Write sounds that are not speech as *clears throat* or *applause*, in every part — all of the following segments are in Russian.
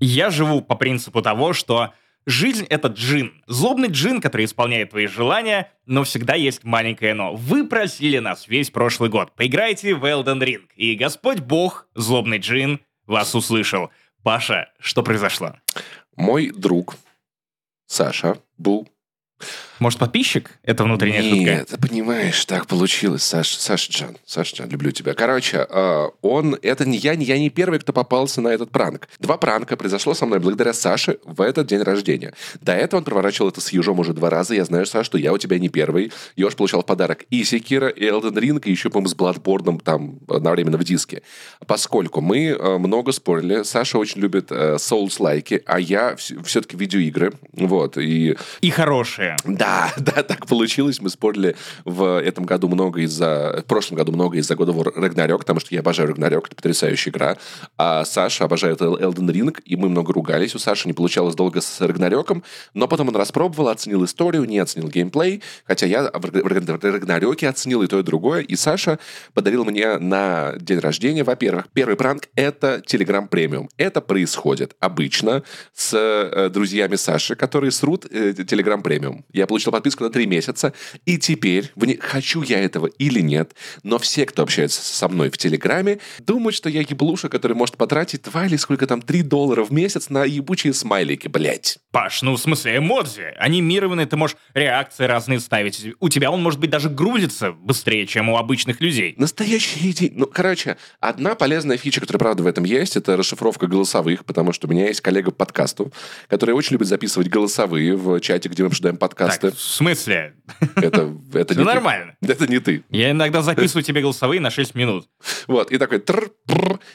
Я живу по принципу того, что жизнь — это джин. Злобный джин, который исполняет твои желания, но всегда есть маленькое «но». Вы просили нас весь прошлый год. Поиграйте в Elden Ring. И Господь Бог, злобный джин, вас услышал. Паша, что произошло? Мой друг Саша был может, подписчик? Это внутренняя Нет, шутка? Нет, понимаешь, так получилось, Саша, Саша Джан. Саша Джан, люблю тебя. Короче, э, он, это не я, не я не первый, кто попался на этот пранк. Два пранка произошло со мной благодаря Саше в этот день рождения. До этого он проворачивал это с Ежом уже два раза. Я знаю, Саша, что я у тебя не первый. Еж получал в подарок и Секира, и Элден Ринг, и еще, по-моему, с Бладборном там одновременно в диске. Поскольку мы э, много спорили, Саша очень любит э, Souls-лайки, а я все-таки видеоигры. Вот, и... И хорошие. Да, *laughs* да, так получилось. Мы спорили в этом году много из-за... В прошлом году много из-за года of Ragnarok, потому что я обожаю Ragnarok, это потрясающая игра. А Саша обожает Elden Ring, и мы много ругались. У Саши не получалось долго с Рагнарёком, но потом он распробовал, оценил историю, не оценил геймплей, хотя я в Рагнарёке оценил и то, и другое. И Саша подарил мне на день рождения, во-первых, первый пранк — это Telegram премиум. Это происходит обычно с э, друзьями Саши, которые срут э, Telegram премиум. Я получил подписку на три месяца, и теперь, хочу я этого или нет, но все, кто общается со мной в Телеграме, думают, что я еблуша, который может потратить 2 или сколько там, 3 доллара в месяц на ебучие смайлики, блять. Паш, ну в смысле эмодзи. Анимированные, ты можешь реакции разные ставить. У тебя он, может быть, даже грузится быстрее, чем у обычных людей. Настоящая идея. Ну, короче, одна полезная фича, которая, правда, в этом есть, это расшифровка голосовых, потому что у меня есть коллега по подкасту, который очень любит записывать голосовые в чате, где мы обсуждаем подкасты. Так, в смысле? Это, это не нормально. Ты. Это не ты. Я иногда записываю тебе голосовые на 6 минут. Вот, и такой...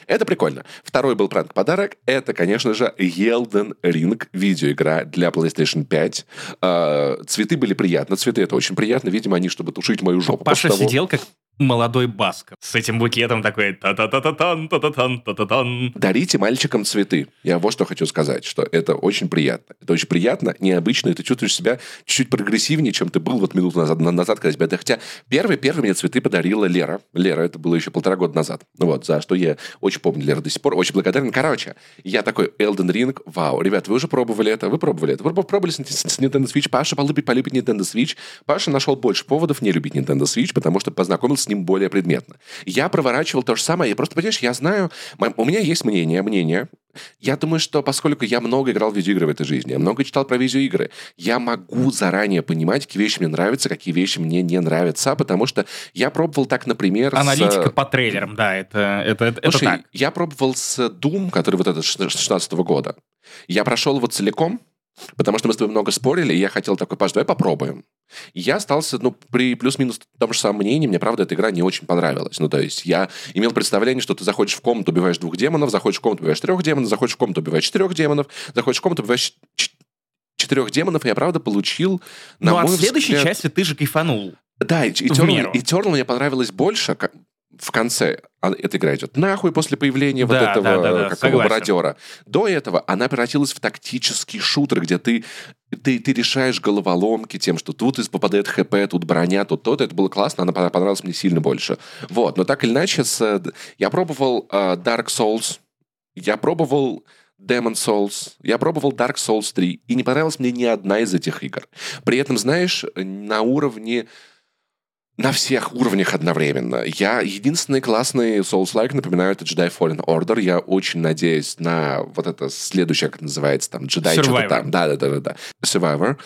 Это прикольно. Второй был пранк-подарок. Это, конечно же, Elden Ring видеоигра для PlayStation 5. А, цветы были приятно. Цветы это очень приятно. Видимо, они, чтобы тушить мою жопу. Паша сидел как молодой баск с этим букетом такой та та та та тан та та тан та та тан Дарите мальчикам цветы. Я вот что хочу сказать, что это очень приятно. Это очень приятно, необычно, и ты чувствуешь себя чуть-чуть прогрессивнее, чем ты был вот минуту назад, назад когда тебя... Хотя первый, первый мне цветы подарила Лера. Лера, это было еще полтора года назад. Вот, за что я очень помню Лера до сих пор, очень благодарен. Короче, я такой, Elden Ring, вау. Ребят, вы уже пробовали это? Вы пробовали это? Вы пробовали с, с Nintendo Switch? Паша полюбит, полюбит Nintendo Switch. Паша нашел больше поводов не любить Nintendo Switch, потому что познакомился с ним более предметно. Я проворачивал то же самое. Я просто, понимаешь, я знаю... У меня есть мнение, мнение. Я думаю, что поскольку я много играл в видеоигры в этой жизни, я много читал про видеоигры, я могу заранее понимать, какие вещи мне нравятся, какие вещи мне не нравятся, потому что я пробовал так, например... Аналитика с... по трейлерам, да, это, это, это, Слушай, это так. я пробовал с Doom, который вот этот 16 -го года. Я прошел его целиком, Потому что мы с тобой много спорили, и я хотел такой, Паш, давай попробуем. И я остался, ну, при плюс-минус том же самом мнении, мне, правда, эта игра не очень понравилась. Ну, то есть я имел представление, что ты заходишь в комнату, убиваешь двух демонов, заходишь в комнату, убиваешь трех демонов, заходишь в комнату, убиваешь четырех демонов, заходишь в комнату, убиваешь четырех демонов, и я, правда, получил, на ну, а в следующей взгляд... части ты же кайфанул. Да, и Eternal, Eternal мне понравилось больше, в конце а, эта игра идет нахуй после появления да, вот этого да, да, да, какого согласен. мародера. До этого она превратилась в тактический шутер, где ты, ты, ты решаешь головоломки тем, что тут попадает ХП, тут броня, тут то-то. Это было классно, она понравилась мне сильно больше. Вот, но так или иначе, с, я пробовал uh, Dark Souls, я пробовал Demon Souls, я пробовал Dark Souls 3, и не понравилась мне ни одна из этих игр. При этом, знаешь, на уровне на всех уровнях одновременно. Я единственный классный Souls-like, напоминаю, это Jedi Fallen Order. Я очень надеюсь на вот это следующее, как называется, там, Jedi что-то там. Да-да-да-да. Survivor.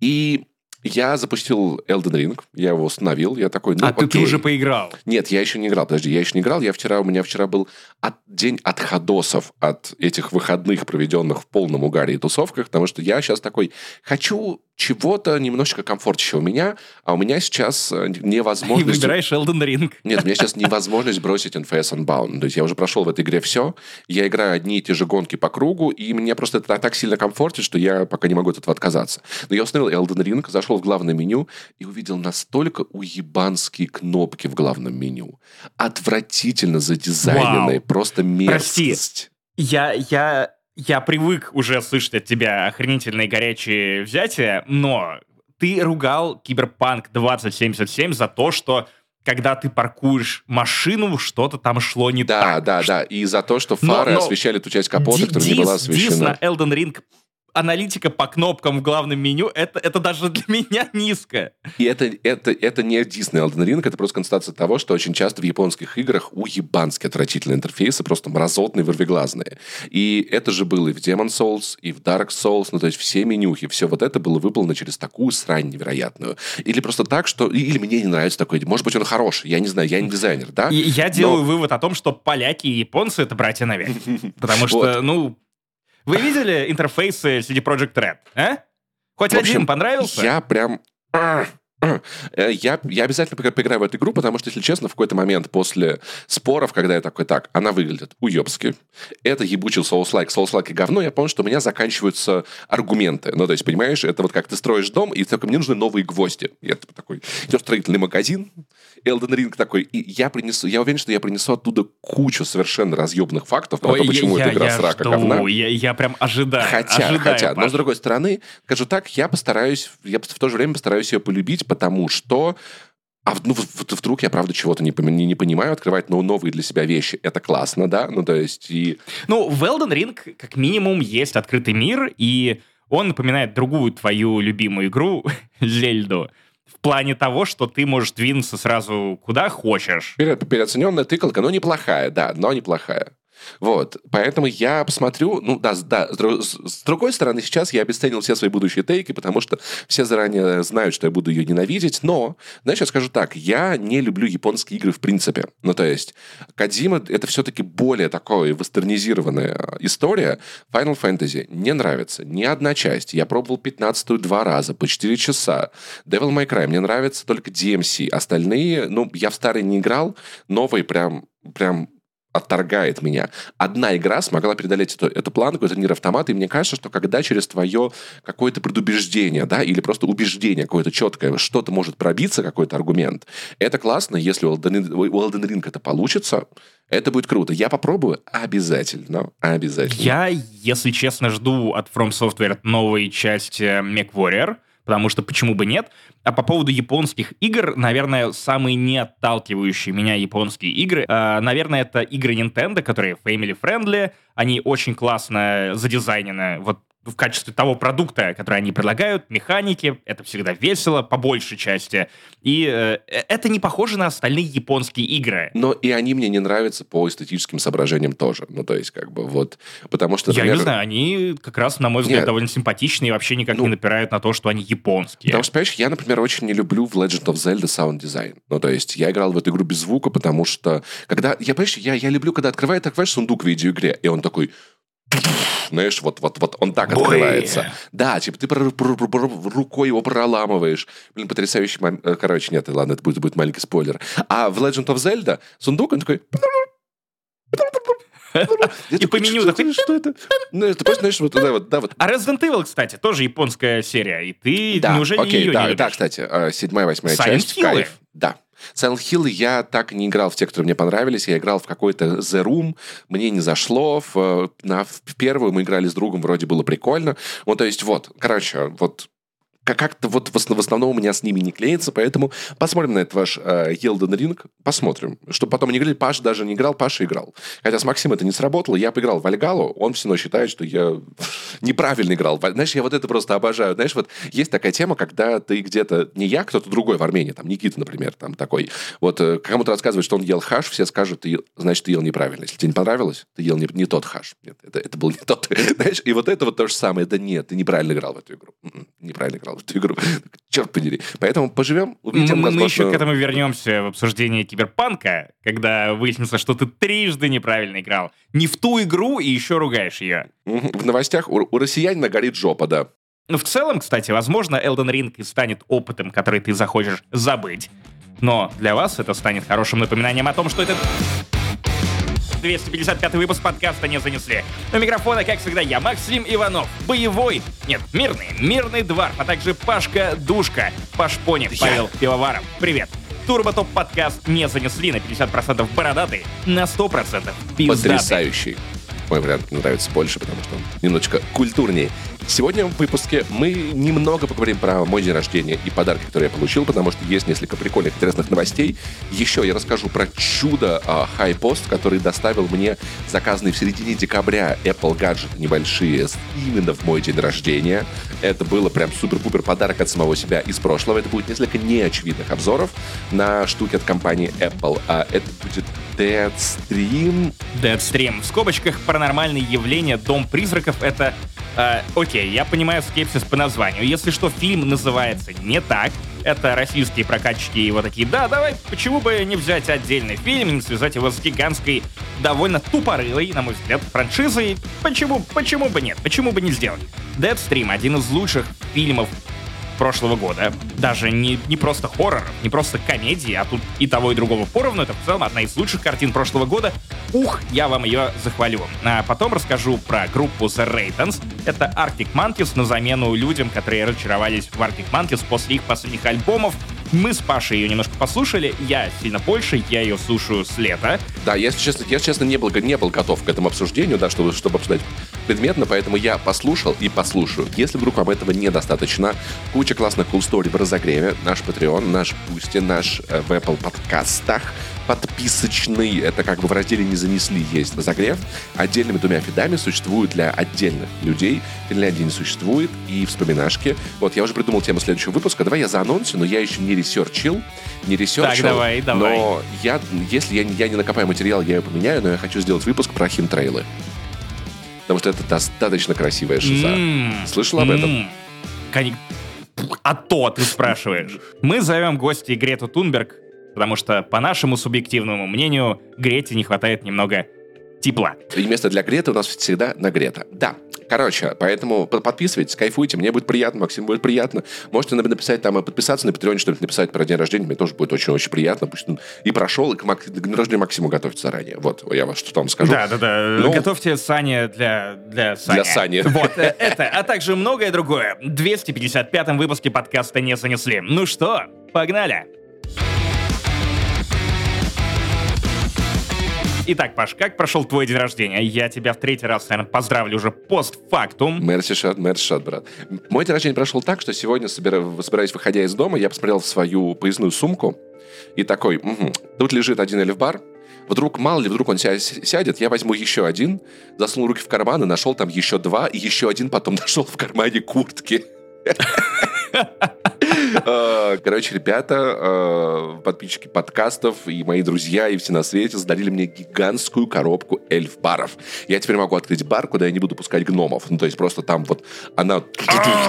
И я запустил Elden Ring, я его установил, я такой, ну, А окей. ты, ты уже поиграл? Нет, я еще не играл, подожди, я еще не играл, я вчера, у меня вчера был от, день отходосов от этих выходных, проведенных в полном угаре и тусовках, потому что я сейчас такой, хочу чего-то немножечко комфортища у меня, а у меня сейчас э, невозможность... И выбираешь Elden Ring. Нет, у меня сейчас невозможность бросить NFS Unbound. То есть я уже прошел в этой игре все, я играю одни и те же гонки по кругу, и мне просто это так сильно комфортит, что я пока не могу от этого отказаться. Но я установил Elden Ring, зашел в главное меню и увидел настолько уебанские кнопки в главном меню. Отвратительно задизайненные, Вау. просто мерзость. Прости. Я, я я привык уже слышать от тебя охренительные горячие взятия, но ты ругал Киберпанк 2077 за то, что когда ты паркуешь машину, что-то там шло не Да, так. да, да. И за то, что фары Но- но освещали ту часть капота, Ди- которая не была дис- дис освещена. на Elden Ring аналитика по кнопкам в главном меню, это, это даже для меня низко. И это, это, это не Disney Elden Ring, это просто констатация того, что очень часто в японских играх уебански отвратительные интерфейсы, просто мразотные, вырвиглазные. И это же было и в Demon Souls, и в Dark Souls, ну то есть все менюхи, все вот это было выполнено через такую срань невероятную. Или просто так, что... Или мне не нравится такой... Может быть, он хороший, я не знаю, я не дизайнер, да? И я Но- делаю вывод о том, что поляки и японцы — это братья навек. *laughs* Потому что, ну... Вы видели интерфейсы CD Projekt Red, а? Хоть общем, один понравился? Я прям... Э, Я, я обязательно пока- поиграю в эту игру, потому что, если честно, в какой-то момент после споров, когда я такой, так, она выглядит уебски, это ебучий соус-лайк, соус-лайк и говно, я понял, что у меня заканчиваются аргументы. Ну, то есть, понимаешь, это вот как ты строишь дом, и только мне нужны новые гвозди. Я типа такой, идет строительный магазин, Elden Ring такой, и я принесу, я уверен, что я принесу оттуда кучу совершенно разъебных фактов про Ой, то, почему я, эта игра я срака жду, говна. Я, я прям ожидаю, Хотя, ожидаю, хотя, но с другой стороны, скажу так, я постараюсь, я в то же время постараюсь ее полюбить, потому что а ну, вдруг я, правда, чего-то не, пони- не понимаю, открывать ну, новые для себя вещи. Это классно, да? Ну, то есть, и... Ну, в Elden Ring как минимум есть открытый мир, и он напоминает другую твою любимую игру, *laughs* Зельду, в плане того, что ты можешь двинуться сразу куда хочешь. Пере- Переоцененная тыкалка, но неплохая, да, но неплохая. Вот, поэтому я посмотрю, ну да, да, с, дру- с- с другой стороны, сейчас я обесценил все свои будущие тейки, потому что все заранее знают, что я буду ее ненавидеть, но, знаешь, я скажу так, я не люблю японские игры в принципе. Ну, то есть, Кадима — это все-таки более такая вестернизированная э, история. Final Fantasy не нравится ни одна часть. Я пробовал 15-ю два раза по 4 часа. Devil May Cry мне нравится только DMC. Остальные, ну, я в старые не играл, новые прям, прям отторгает меня. Одна игра смогла преодолеть эту, эту планку, это Нир Автомат, и мне кажется, что когда через твое какое-то предубеждение, да, или просто убеждение какое-то четкое, что-то может пробиться, какой-то аргумент, это классно, если у Elden, у Elden Ring это получится, это будет круто. Я попробую обязательно, обязательно. Я, если честно, жду от From Software новой части MechWarrior, потому что почему бы нет. А по поводу японских игр, наверное, самые не отталкивающие меня японские игры, э, наверное, это игры Nintendo, которые family-friendly, они очень классно задизайнены, вот в качестве того продукта, который они предлагают, механики, это всегда весело, по большей части. И э, это не похоже на остальные японские игры. Но и они мне не нравятся по эстетическим соображениям тоже. Ну, то есть, как бы, вот... Потому что, Я например, не знаю, они как раз, на мой взгляд, Нет. довольно симпатичные и вообще никак Ну, не напирают на то, что они японские. Потому что, понимаешь, я, например, очень не люблю в Legend of Zelda sound design. Ну, то есть, я играл в эту игру без звука, потому что, когда, я, понимаешь, я, я люблю, когда открывает, открываешь сундук в видеоигре, и он такой, знаешь, вот, вот, вот он так Бой. открывается. Да, типа ты рукой его проламываешь. Блин, потрясающий момент. Э, Короче, нет, ладно, это будет, будет маленький спойлер. А в Legend of Zelda сундук, он такой... И по меню такой, что это? Ну, это просто, знаешь, вот, да, вот, да, вот А Resident Evil, кстати, тоже японская серия, и ты неужели окей, ее не да, кстати, э, седьмая, восьмая часть, кайф. Да. Silent Hill я так и не играл в те, которые мне понравились. Я играл в какой-то The Room, мне не зашло. В, э, на, в первую мы играли с другом, вроде было прикольно. Вот, то есть, вот, короче, вот как-то вот в основ- в основном у меня с ними не клеится, поэтому посмотрим на этот ваш э, Elden Ring, посмотрим. Чтобы потом не говорили, Паша даже не играл, Паша играл. Хотя с Максимом это не сработало, я поиграл в Альгалу, он все равно считает, что я *laughs* неправильно играл. Знаешь, я вот это просто обожаю. Знаешь, вот есть такая тема, когда ты где-то, не я, кто-то другой в Армении, там Никита, например, там такой, вот э, кому-то рассказывает, что он ел хаш, все скажут, ты, значит, ты ел неправильно. Если тебе не понравилось, ты ел не, не тот хаш. Нет, это, это был не тот. *laughs* Знаешь, и вот это вот то же самое. Да нет, ты неправильно играл в эту игру. М-м, Неправильно играл в эту игру. Черт подери. Поэтому поживем, Мы, увидим, мы возможно... еще к этому вернемся в обсуждении киберпанка, когда выяснится, что ты трижды неправильно играл. Не в ту игру и еще ругаешь ее. В новостях у, у россиянина горит жопа, да. Ну, в целом, кстати, возможно, Elden Ring и станет опытом, который ты захочешь забыть. Но для вас это станет хорошим напоминанием о том, что это 255 выпуск подкаста не занесли. У микрофона, как всегда, я, Максим Иванов, боевой, нет, мирный, мирный двор, а также Пашка Душка, Паш Пони, Павел Пивоваров. Привет. Турбо Топ подкаст не занесли на 50% бородатый, на 100% пиздатый. Потрясающий. мой вариант нравится больше, потому что он немножечко культурнее. Сегодня в выпуске мы немного поговорим про мой день рождения и подарки, которые я получил, потому что есть несколько прикольных, интересных новостей. Еще я расскажу про чудо HiPost, который доставил мне заказанный в середине декабря Apple гаджеты небольшие именно в мой день рождения. Это было прям супер-пупер подарок от самого себя из прошлого. Это будет несколько неочевидных обзоров на штуки от компании Apple. А это будет Deadstream. Deadstream. В скобочках паранормальные явления Дом призраков — это Э, окей, я понимаю скепсис по названию. Если что, фильм называется не так. Это российские прокатчики его такие, да, давай, почему бы не взять отдельный фильм и не связать его с гигантской, довольно тупорылой, на мой взгляд, франшизой. Почему, почему бы нет? Почему бы не сделать? Deadstream — один из лучших фильмов прошлого года. Даже не, не просто хоррор, не просто комедии, а тут и того, и другого поровну. Это в целом одна из лучших картин прошлого года. Ух, я вам ее захвалю. А потом расскажу про группу The Raitons. Это Arctic Monkeys на замену людям, которые разочаровались в Arctic Monkeys после их последних альбомов. Мы с Пашей ее немножко послушали. Я сильно больше, я ее слушаю с лета. Да, я, честно, я, честно, не был, не был готов к этому обсуждению, да, чтобы, чтобы обсуждать предметно, поэтому я послушал и послушаю. Если вдруг вам этого недостаточно, куча классных cool story в разогреве, наш Patreon, наш Boosty, наш э, в Apple подкастах, подписочный, это как бы в разделе «Не занесли» есть разогрев. Отдельными двумя фидами существуют для отдельных людей. Финляндии не существует. И вспоминашки. Вот, я уже придумал тему следующего выпуска. Давай я за анонсе, но я еще не ресерчил. Не ресерчил. Так, давай, давай. Но я, если я, я не накопаю материал, я ее поменяю, но я хочу сделать выпуск про химтрейлы. Потому что это достаточно красивая шиза. Mm-hmm. Слышал об этом? Mm-hmm. А то ты спрашиваешь. Мы зовем гостей Грету Тунберг, потому что, по нашему субъективному мнению, Грете не хватает немного тепла. И место для Греты у нас всегда на Грета. Да, Короче, поэтому подписывайтесь, кайфуйте, мне будет приятно, Максим будет приятно. Можете написать там, подписаться на Патреоне, что-нибудь написать про день рождения, мне тоже будет очень-очень приятно. Пусть он и прошел, и к, Мак... к дню рождения Максиму готовьте заранее. Вот, я вас что там скажу. Да-да-да, ну, готовьте Сани для, для Сани. Для Сани. Вот, э, это, а также многое другое. В 255-м выпуске подкаста не занесли. Ну что, погнали! Итак, Паш, как прошел твой день рождения? Я тебя в третий раз, наверное, поздравлю уже постфактум. Мерси шат, мерси шат, брат. Мой день рождения прошел так, что сегодня, собираясь, выходя из дома, я посмотрел в свою поясную сумку и такой, угу, тут лежит один эльфбар, Вдруг, мало ли, вдруг он сядет, я возьму еще один, засунул руки в карман и нашел там еще два, и еще один потом *laughs* нашел в кармане куртки. *laughs* Э, короче, ребята, э, подписчики подкастов и мои друзья, и все на свете задарили мне гигантскую коробку эльф-баров. Я теперь могу открыть бар, куда я не буду пускать гномов. Ну, то есть просто там вот она...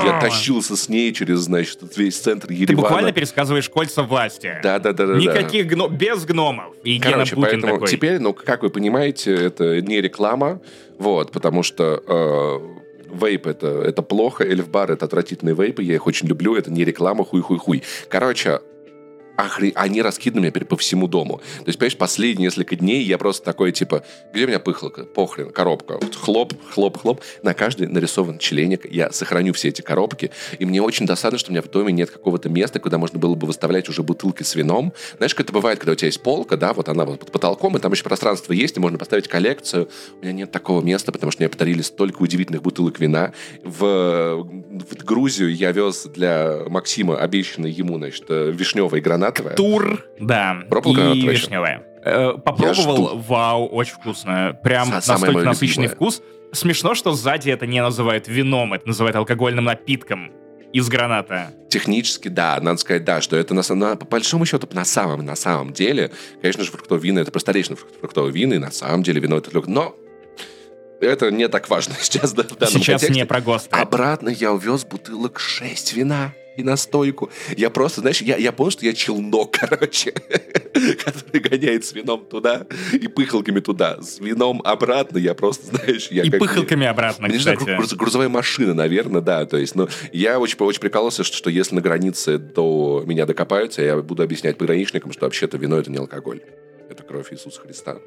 Я тащился с ней через, значит, весь центр Еревана. Ты буквально пересказываешь кольца власти. Да-да-да. Никаких гномов, без гномов. И Короче, поэтому теперь, ну, как вы понимаете, это не реклама, вот, потому что э, Вейп это, это плохо, Эльфбар это отвратительные вейпы, я их очень люблю, это не реклама, хуй-хуй-хуй. Короче, охре... они раскиданы меня по всему дому. То есть, понимаешь, последние несколько дней я просто такой, типа, где у меня пыхалка? Похрен, коробка. Вот хлоп, хлоп, хлоп. На каждый нарисован членик. Я сохраню все эти коробки. И мне очень досадно, что у меня в доме нет какого-то места, куда можно было бы выставлять уже бутылки с вином. Знаешь, как это бывает, когда у тебя есть полка, да, вот она вот под потолком, и там еще пространство есть, и можно поставить коллекцию. У меня нет такого места, потому что мне подарили столько удивительных бутылок вина. В, в Грузию я вез для Максима обещанный ему, значит, вишневый гранат гранатовая. Тур, да. Пробовал и вишневая. Э, попробовал, вау, очень вкусно. Прям С- настолько насыщенный любимое. вкус. Смешно, что сзади это не называют вином, это называют алкогольным напитком из граната. Технически, да, надо сказать, да, что это на, на, по большому счету, на самом, на самом деле, конечно же, фруктовые вина, это просторечные фруктовые вины, на самом деле вино это лег, но это не так важно *laughs* сейчас да, в данном Сейчас контексте. не про ГОСТ. Обратно я увез бутылок 6 вина и настойку. Я просто, знаешь, я, я понял, что я челнок, *laughs* короче, который гоняет с вином туда и пыхалками туда. С вином обратно я просто, знаешь... Я и как, пыхалками обратно, мне кстати. Груз, грузовая машина, наверное, да. То есть, ну, я очень, очень прикалывался, что, что если на границе до меня докопаются, я буду объяснять пограничникам, что вообще-то вино — это не алкоголь. Это кровь Иисуса Христа.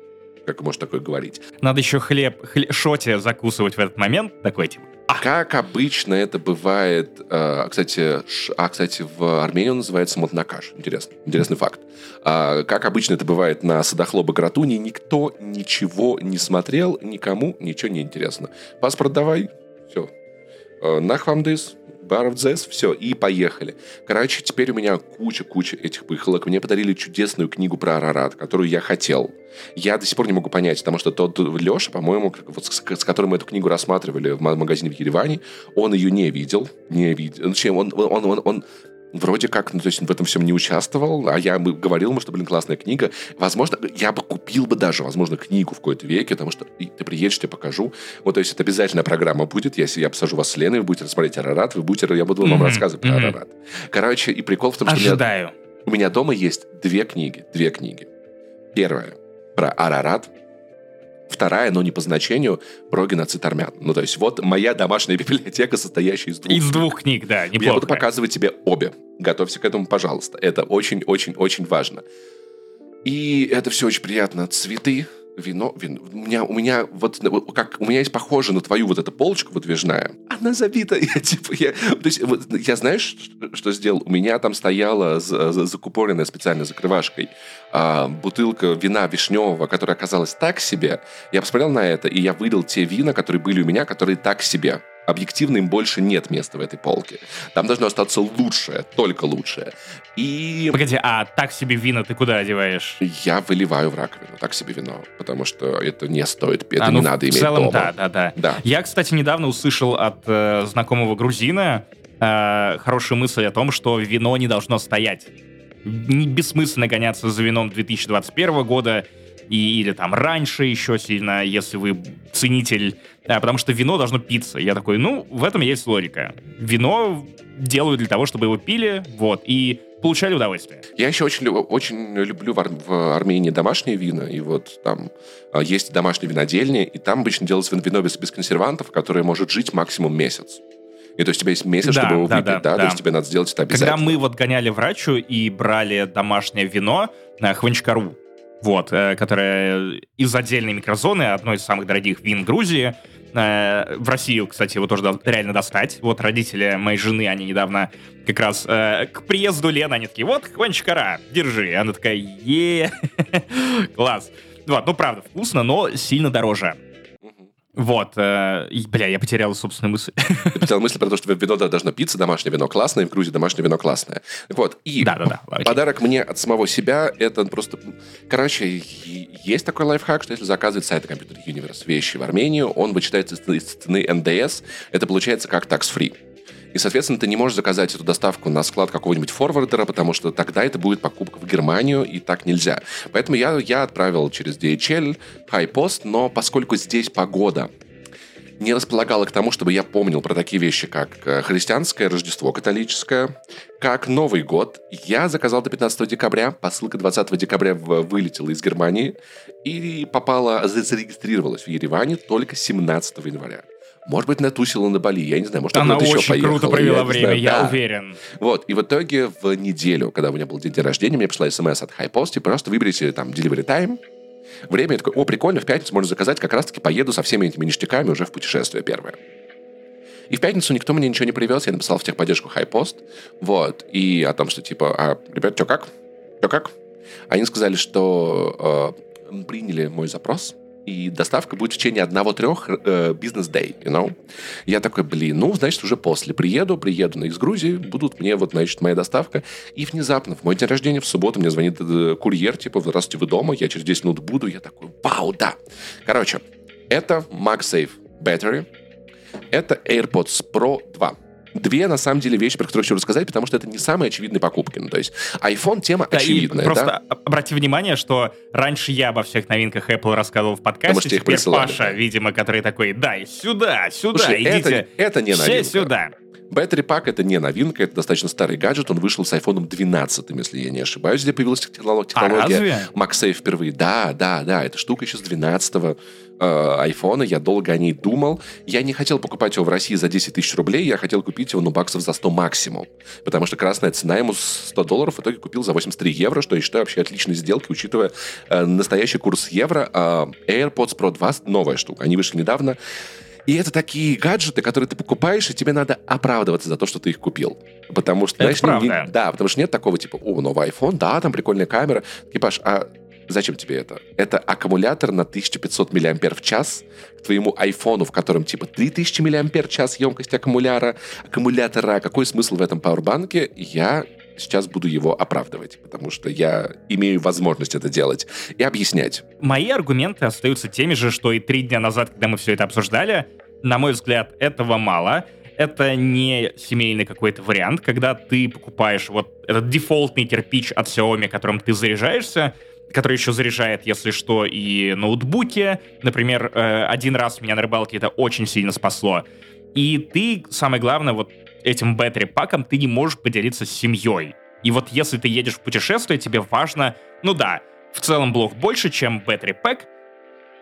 Как можно такое говорить? Надо еще хлеб, хлеб шоте закусывать в этот момент. Такой, типа. Как обычно это бывает, э, кстати, ш- а, кстати, в Армении он называется мотнакаш. Интересно, интересный факт. А, как обычно это бывает на Садохлоба Гратуни, никто ничего не смотрел, никому ничего не интересно. Паспорт давай, все. Нахвамдыс, Баровдзес, все, и поехали. Короче, теперь у меня куча-куча этих пыхалок. Мне подарили чудесную книгу про Арарат, которую я хотел. Я до сих пор не могу понять, потому что тот Леша, по-моему, вот с, с которым мы эту книгу рассматривали в ма- магазине в Ереване, он ее не видел. Не видел. Чем, он, он, он, он вроде как, ну, то есть в этом всем не участвовал, а я говорил ему, что, блин, классная книга. Возможно, я бы купил бы даже, возможно, книгу в какой-то веке, потому что ты приедешь, тебе покажу. Вот, то есть это обязательная программа будет, если я посажу вас с Леной, вы будете смотреть Арарат, вы будете, я буду вам Мгм, рассказывать про. Арарат. Короче, и прикол в том, что у меня, Ожидаю. у меня дома есть две книги, две книги. Первая про Арарат, Вторая, но не по значению, про геноцид армян. Ну, то есть вот моя домашняя *laughs* библиотека, состоящая из двух Из двух книг, да, я буду неплохо. показывать тебе обе. Готовься к этому, пожалуйста. Это очень-очень-очень важно. И это все очень приятно. Цветы, вино, вино. У меня, у меня вот как у меня есть похоже на твою вот эта полочка выдвижная. Она забита. *laughs* Я типа я, то есть вот, я знаешь, что, что сделал? У меня там стояла за- за- закупоренная специальной закрывашкой а, бутылка вина вишневого, которая оказалась так себе. Я посмотрел на это и я вылил те вина, которые были у меня, которые так себе. Объективно им больше нет места в этой полке. Там должно остаться лучшее, только лучшее. И Погоди, а так себе вина ты куда одеваешь? я выливаю в раковину так себе вино, потому что это не стоит, это А, не ну, надо в иметь целом, дома. да, да, да. Да. Я, кстати, недавно услышал от э, знакомого грузина э, хорошую мысль о том, что вино не должно стоять. Не бессмысленно гоняться за вином 2021 года и, или там раньше еще сильно, если вы ценитель, Да, потому что вино должно питься. Я такой, ну, в этом есть логика. Вино делают для того, чтобы его пили, вот, и получали удовольствие. Я еще очень, очень люблю в, Ар- в Армении домашние вина, и вот там а, есть домашние винодельни, и там обычно делается вино без, без консервантов, которое может жить максимум месяц. И то есть у тебя есть месяц, Да, чтобы его да, выпить, да, да, то да. есть тебе надо сделать это Когда обязательно. мы вот гоняли врачу и брали домашнее вино на Хванчкару, вот, э, которое из отдельной микрозоны, одной из самых дорогих вин Грузии, э, в Россию, кстати, его тоже реально достать. Вот родители моей жены, они недавно как раз э, к приезду Лены, они такие, вот, Хванчкара, держи. Она такая, е *laughs* класс. Вот, ну, правда, вкусно, но сильно дороже. Вот, э, и, бля, я потерял собственную мысль. *laughs* Ты потерял мысль про то, что вино да, должно питься, домашнее вино классное, в Грузии домашнее вино классное. Так вот, и Да-да-да, окей. подарок мне от самого себя, это просто... Короче, есть такой лайфхак, что если заказывать сайт Computer Universe вещи в Армению, он вычитается из цены НДС, это получается как tax-free. И, соответственно, ты не можешь заказать эту доставку на склад какого-нибудь форвардера, потому что тогда это будет покупка в Германию, и так нельзя. Поэтому я, я отправил через DHL Post, но поскольку здесь погода не располагала к тому, чтобы я помнил про такие вещи, как э, христианское Рождество католическое, как Новый год. Я заказал до 15 декабря, посылка 20 декабря вылетела из Германии и попала, за- зарегистрировалась в Ереване только 17 января. Может быть, натусила на Бали, я не знаю, может, Она куда-то еще очень поехала, круто провела я время, знаю. я Да. уверен. Вот, и в итоге в неделю, когда у меня был день, рождения, мне пришла смс от и просто выберите там delivery time, время, я такой, о, прикольно, в пятницу можно заказать, как раз-таки поеду со всеми этими ништяками уже в путешествие первое. И в пятницу никто мне ничего не привез, я написал в техподдержку HighPost, вот, и о том, что типа, а, ребят, что как? Что как? Они сказали, что э, приняли мой запрос, и доставка будет в течение одного-трех э, бизнес-дей, you know? Я такой, блин, ну, значит, уже после. Приеду, приеду на Грузии, будут мне вот, значит, моя доставка. И внезапно, в мой день рождения, в субботу, мне звонит э, курьер, типа, здравствуйте, вы дома? Я через 10 минут буду. Я такой, вау, да. Короче, это MagSafe Battery, это AirPods Pro 2. Две, на самом деле, вещи, про которые хочу рассказать, потому что это не самые очевидные покупки. Ну, то есть, iPhone тема Да, очевидная, просто да? об- обрати внимание, что раньше я обо всех новинках Apple рассказывал в Потому подкасте, что теперь присылали, Паша, да. видимо, который такой, дай сюда, сюда, Слушай, идите, это, это не все новинка. сюда. Battery Pack это не новинка, это достаточно старый гаджет. Он вышел с iPhone 12, если я не ошибаюсь, где появилась технолог- технология. разве? MagSafe впервые. Да, да, да. Эта штука еще с 12 айфона. Я долго о ней думал. Я не хотел покупать его в России за 10 тысяч рублей. Я хотел купить его, ну, баксов за 100 максимум. Потому что красная цена ему 100 долларов. В итоге купил за 83 евро, что я считаю вообще отличной сделкой, учитывая э, настоящий курс евро. А AirPods Pro 2 новая штука. Они вышли недавно. И это такие гаджеты, которые ты покупаешь, и тебе надо оправдываться за то, что ты их купил. Потому что, это знаешь, не- правда. не- да, потому что нет такого типа, о, новый iPhone, да, там прикольная камера. Типаж, а зачем тебе это? Это аккумулятор на 1500 мАч к твоему айфону, в котором типа 3000 мАч емкость аккумулятора. Аккумулятора. Какой смысл в этом пауэрбанке? Я сейчас буду его оправдывать, потому что я имею возможность это делать и объяснять. Мои аргументы остаются теми же, что и три дня назад, когда мы все это обсуждали. На мой взгляд, этого мало. Это не семейный какой-то вариант, когда ты покупаешь вот этот дефолтный кирпич от Xiaomi, которым ты заряжаешься, который еще заряжает, если что, и ноутбуки. Например, э, один раз меня на рыбалке это очень сильно спасло. И ты, самое главное, вот этим бэттери-паком ты не можешь поделиться с семьей. И вот если ты едешь в путешествие, тебе важно, ну да, в целом блок больше, чем бэттери-пэк,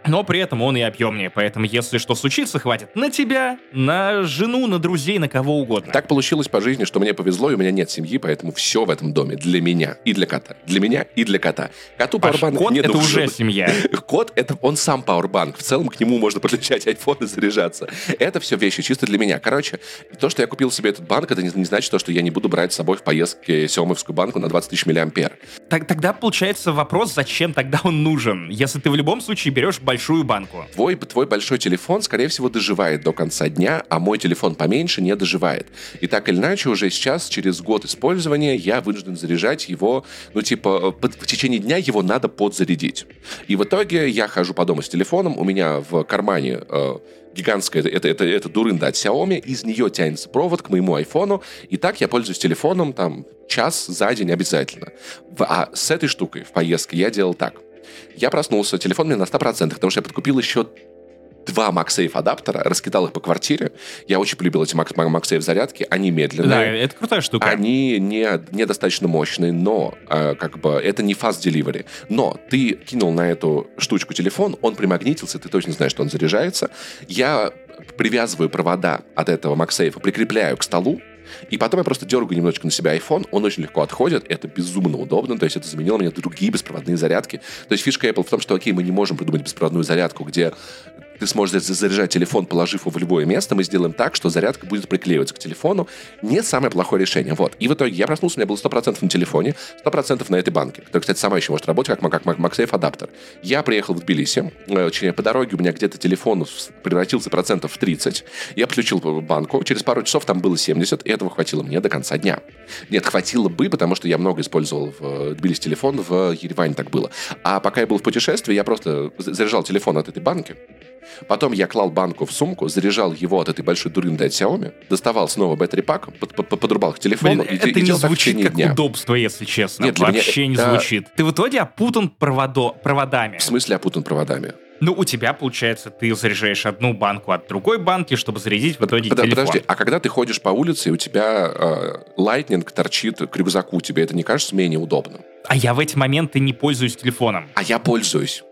но при этом он и объемнее, поэтому если что случится, хватит на тебя, на жену, на друзей, на кого угодно. Так получилось по жизни, что мне повезло, и у меня нет семьи, поэтому все в этом доме для меня и для кота. Для меня и для кота. Коту Паш, пауэрбанк кот не это нужен. уже семья. *laughs* Кот — это он сам пауэрбанк. В целом к нему можно подключать iPhone и заряжаться. Это все вещи чисто для меня. Короче, то, что я купил себе этот банк, это не, не значит то, что я не буду брать с собой в поездке Сиомовскую банку на 20 тысяч миллиампер. Так, тогда получается вопрос, зачем тогда он нужен, если ты в любом случае берешь большую банку. Твой, твой большой телефон, скорее всего, доживает до конца дня, а мой телефон поменьше не доживает. И так или иначе, уже сейчас, через год использования, я вынужден заряжать его, ну, типа, под- в течение дня его надо подзарядить. И в итоге я хожу по дому с телефоном, у меня в кармане э, гигантская, это, это, это дурында от Xiaomi, из нее тянется провод к моему айфону, и так я пользуюсь телефоном там час за день обязательно. А с этой штукой в поездке я делал так. Я проснулся, телефон меня на 100%, потому что я подкупил еще два MagSafe адаптера, раскидал их по квартире. Я очень полюбил эти MagSafe зарядки, они медленные. Да, это крутая штука. Они не, недостаточно мощные, но э, как бы это не fast delivery. Но ты кинул на эту штучку телефон, он примагнитился, ты точно знаешь, что он заряжается. Я привязываю провода от этого MagSafe, прикрепляю к столу, и потом я просто дергаю немножечко на себя iPhone, он очень легко отходит, это безумно удобно, то есть это заменило мне другие беспроводные зарядки. То есть фишка Apple в том, что, окей, мы не можем придумать беспроводную зарядку, где ты сможешь за- заряжать телефон, положив его в любое место, мы сделаем так, что зарядка будет приклеиваться к телефону. Не самое плохое решение. Вот. И в итоге я проснулся, у меня было 100% на телефоне, 100% на этой банке, которая, кстати, сама еще может работать как, как, как MagSafe адаптер. Я приехал в Тбилиси, э, по дороге у меня где-то телефон превратился процентов в 30. Я подключил банку, через пару часов там было 70, и этого хватило мне до конца дня. Нет, хватило бы, потому что я много использовал в э, Тбилиси телефон, в Ереване так было. А пока я был в путешествии, я просто за- заряжал телефон от этой банки, Потом я клал банку в сумку, заряжал его от этой большой дуринды от Xiaomi, доставал снова батарея пак, под- под- подрубал к телефону Блин, и, это и не звучит как дня. удобство, если честно. Нет, для меня Вообще не звучит. Ты в итоге опутан проводо... проводами. В смысле опутан проводами? Ну, у тебя, получается, ты заряжаешь одну банку от другой банки, чтобы зарядить в итоге Под- телефон. Подожди, а когда ты ходишь по улице, и у тебя э, Lightning торчит к рюкзаку, тебе это не кажется менее удобно? А я в эти моменты не пользуюсь телефоном. А я пользуюсь.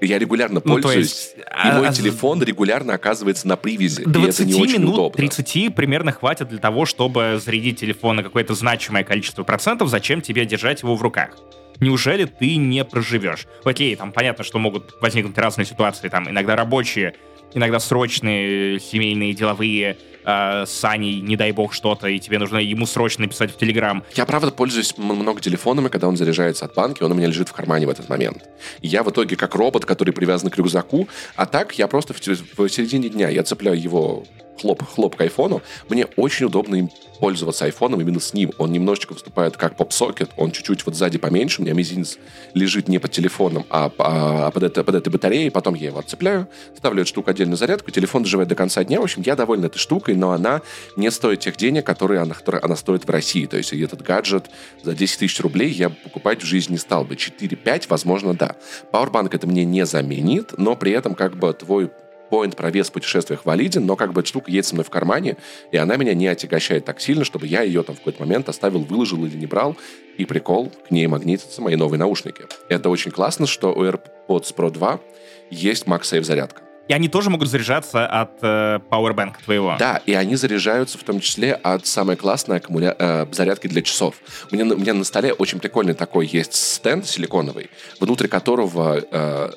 Я регулярно Ну, пользуюсь, есть, и а- мой а- телефон регулярно оказывается на привязи, и 20 это не очень минут, удобно. 30 примерно хватит для того, чтобы зарядить телефон на какое-то значимое количество процентов. Зачем тебе держать его в руках? Неужели ты не проживешь? Окей, там понятно, что могут возникнуть разные ситуации, там иногда рабочие, иногда срочные, семейные, деловые, э, с Аней, не дай бог что-то, и тебе нужно ему срочно написать в Телеграм. Я, правда, пользуюсь много телефонами, когда он заряжается от банки, он у меня лежит в кармане в этот момент. Я в итоге как робот, который привязан к рюкзаку, а так я просто в, в середине дня, я цепляю его хлоп, хлоп к айфону. Мне очень удобно им пользоваться айфоном именно с ним. Он немножечко выступает как поп-сокет, он чуть-чуть вот сзади поменьше, у меня мизинец лежит не под телефоном, а, а под, это, под этой батареей, потом я его отцепляю, ставлю эту штуку отдельно зарядку, телефон доживает до конца дня. В общем, я доволен этой штукой, но она не стоит тех денег, которые она, которые она стоит в России. То есть этот гаджет за 10 тысяч рублей я покупать в жизни не стал бы. 4-5, возможно, да. Powerbank это мне не заменит, но при этом как бы твой поинт про вес в путешествиях валиден, но как бы эта штука едет со мной в кармане, и она меня не отягощает так сильно, чтобы я ее там в какой-то момент оставил, выложил или не брал. И прикол, к ней магнитятся мои новые наушники. Это очень классно, что у AirPods Pro 2 есть MagSafe зарядка. И они тоже могут заряжаться от э, Powerbank твоего. Да, и они заряжаются в том числе от самой классной аккумуля... э, зарядки для часов. У меня, на- у меня на столе очень прикольный такой есть стенд силиконовый, внутри которого э,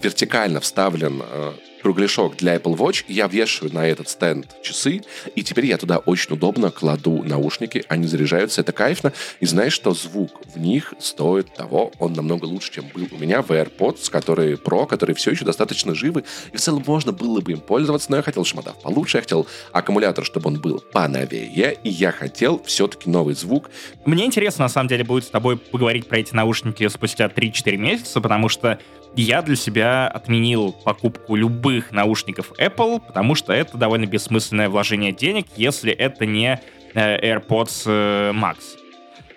вертикально вставлен э, кругляшок для Apple Watch, я вешаю на этот стенд часы, и теперь я туда очень удобно кладу наушники, они заряжаются, это кайфно, и знаешь, что звук в них стоит того, он намного лучше, чем был у меня в AirPods, которые Pro, которые все еще достаточно живы, и в целом можно было бы им пользоваться, но я хотел шматав получше, я хотел аккумулятор, чтобы он был поновее, и я хотел все-таки новый звук. Мне интересно, на самом деле, будет с тобой поговорить про эти наушники спустя 3-4 месяца, потому что я для себя отменил покупку любых наушников Apple, потому что это довольно бессмысленное вложение денег, если это не э, AirPods э, Max.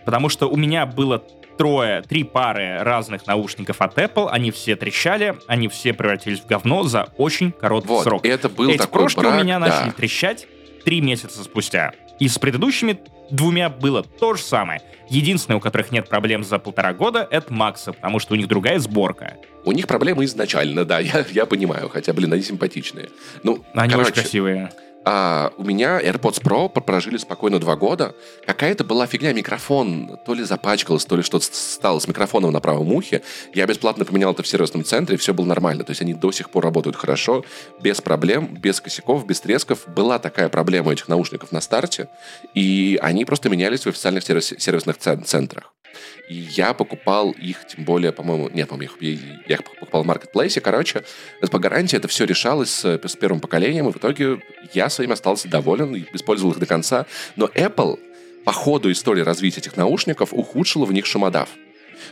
Потому что у меня было трое, три пары разных наушников от Apple, они все трещали, они все превратились в говно за очень короткий вот, срок. это был Эти такой брак, у меня да. начали трещать три месяца спустя. И с предыдущими двумя было то же самое. Единственное, у которых нет проблем за полтора года, это Макса, потому что у них другая сборка. У них проблемы изначально, да, *laughs* я, я понимаю, хотя, блин, они симпатичные. Ну, Они короче, очень красивые. А у меня AirPods Pro прожили спокойно два года. Какая-то была фигня, микрофон то ли запачкался, то ли что-то стало с микрофоном на правом ухе. Я бесплатно поменял это в сервисном центре, все было нормально. То есть они до сих пор работают хорошо, без проблем, без косяков, без тресков. Была такая проблема у этих наушников на старте, и они просто менялись в официальных сервис- сервисных цен- центрах. И я покупал их, тем более, по-моему, нет, по-моему, их, я их покупал в маркетплейсе. Короче, по гарантии это все решалось с, с первым поколением, и в итоге я своим остался доволен и использовал их до конца. Но Apple по ходу истории развития этих наушников ухудшила в них шумодав.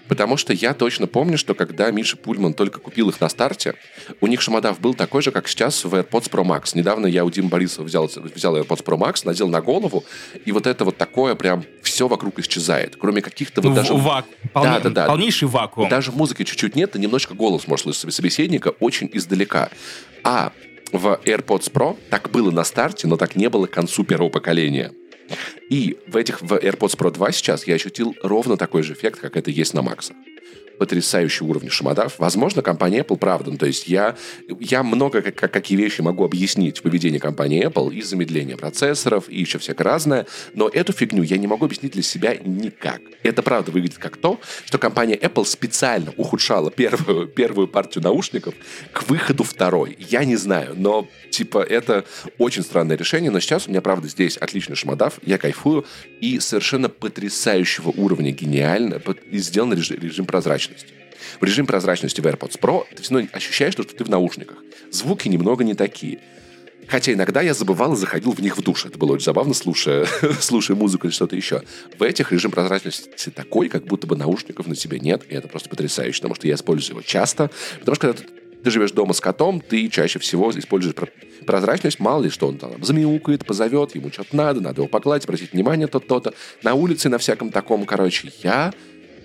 Потому что я точно помню, что когда Миша Пульман только купил их на старте, у них шумодав был такой же, как сейчас в AirPods Pro Max. Недавно я у Димы Борисова взял, взял AirPods Pro Max, надел на голову, и вот это вот такое прям все вокруг исчезает. Кроме каких-то вот Ну, даже... вак- полне- Да, да, да. Полнейший вакуум. Даже музыки чуть-чуть нет, и немножко голос может слышать собеседника очень издалека. А в AirPods Pro так было на старте, но так не было к концу первого поколения. И в этих в AirPods Pro 2 сейчас я ощутил ровно такой же эффект, как это есть на Максах потрясающий уровень шумодав. Возможно, компания Apple, правда. Ну, то есть я, я много как, как, какие вещи могу объяснить в поведении компании Apple и замедление процессоров, и еще всякое разное, но эту фигню я не могу объяснить для себя никак. Это правда выглядит как то, что компания Apple специально ухудшала первую, первую партию наушников к выходу второй. Я не знаю, но типа это очень странное решение, но сейчас у меня, правда, здесь отличный шумодав, я кайфую, и совершенно потрясающего уровня гениально и сделан режим, режим прозрачности. В режим прозрачности в AirPods Pro ты все равно ощущаешь, что ты в наушниках. Звуки немного не такие. Хотя иногда я забывал и заходил в них в душ. Это было очень забавно, слушая, *laughs* слушая музыку или что-то еще. В этих режим прозрачности такой, как будто бы наушников на тебе нет. И это просто потрясающе, потому что я использую его часто. Потому что когда ты, живешь дома с котом, ты чаще всего используешь про- прозрачность. Мало ли что он там замяукает, позовет, ему что-то надо, надо его погладить, обратить внимание то-то. На улице, на всяком таком, короче, я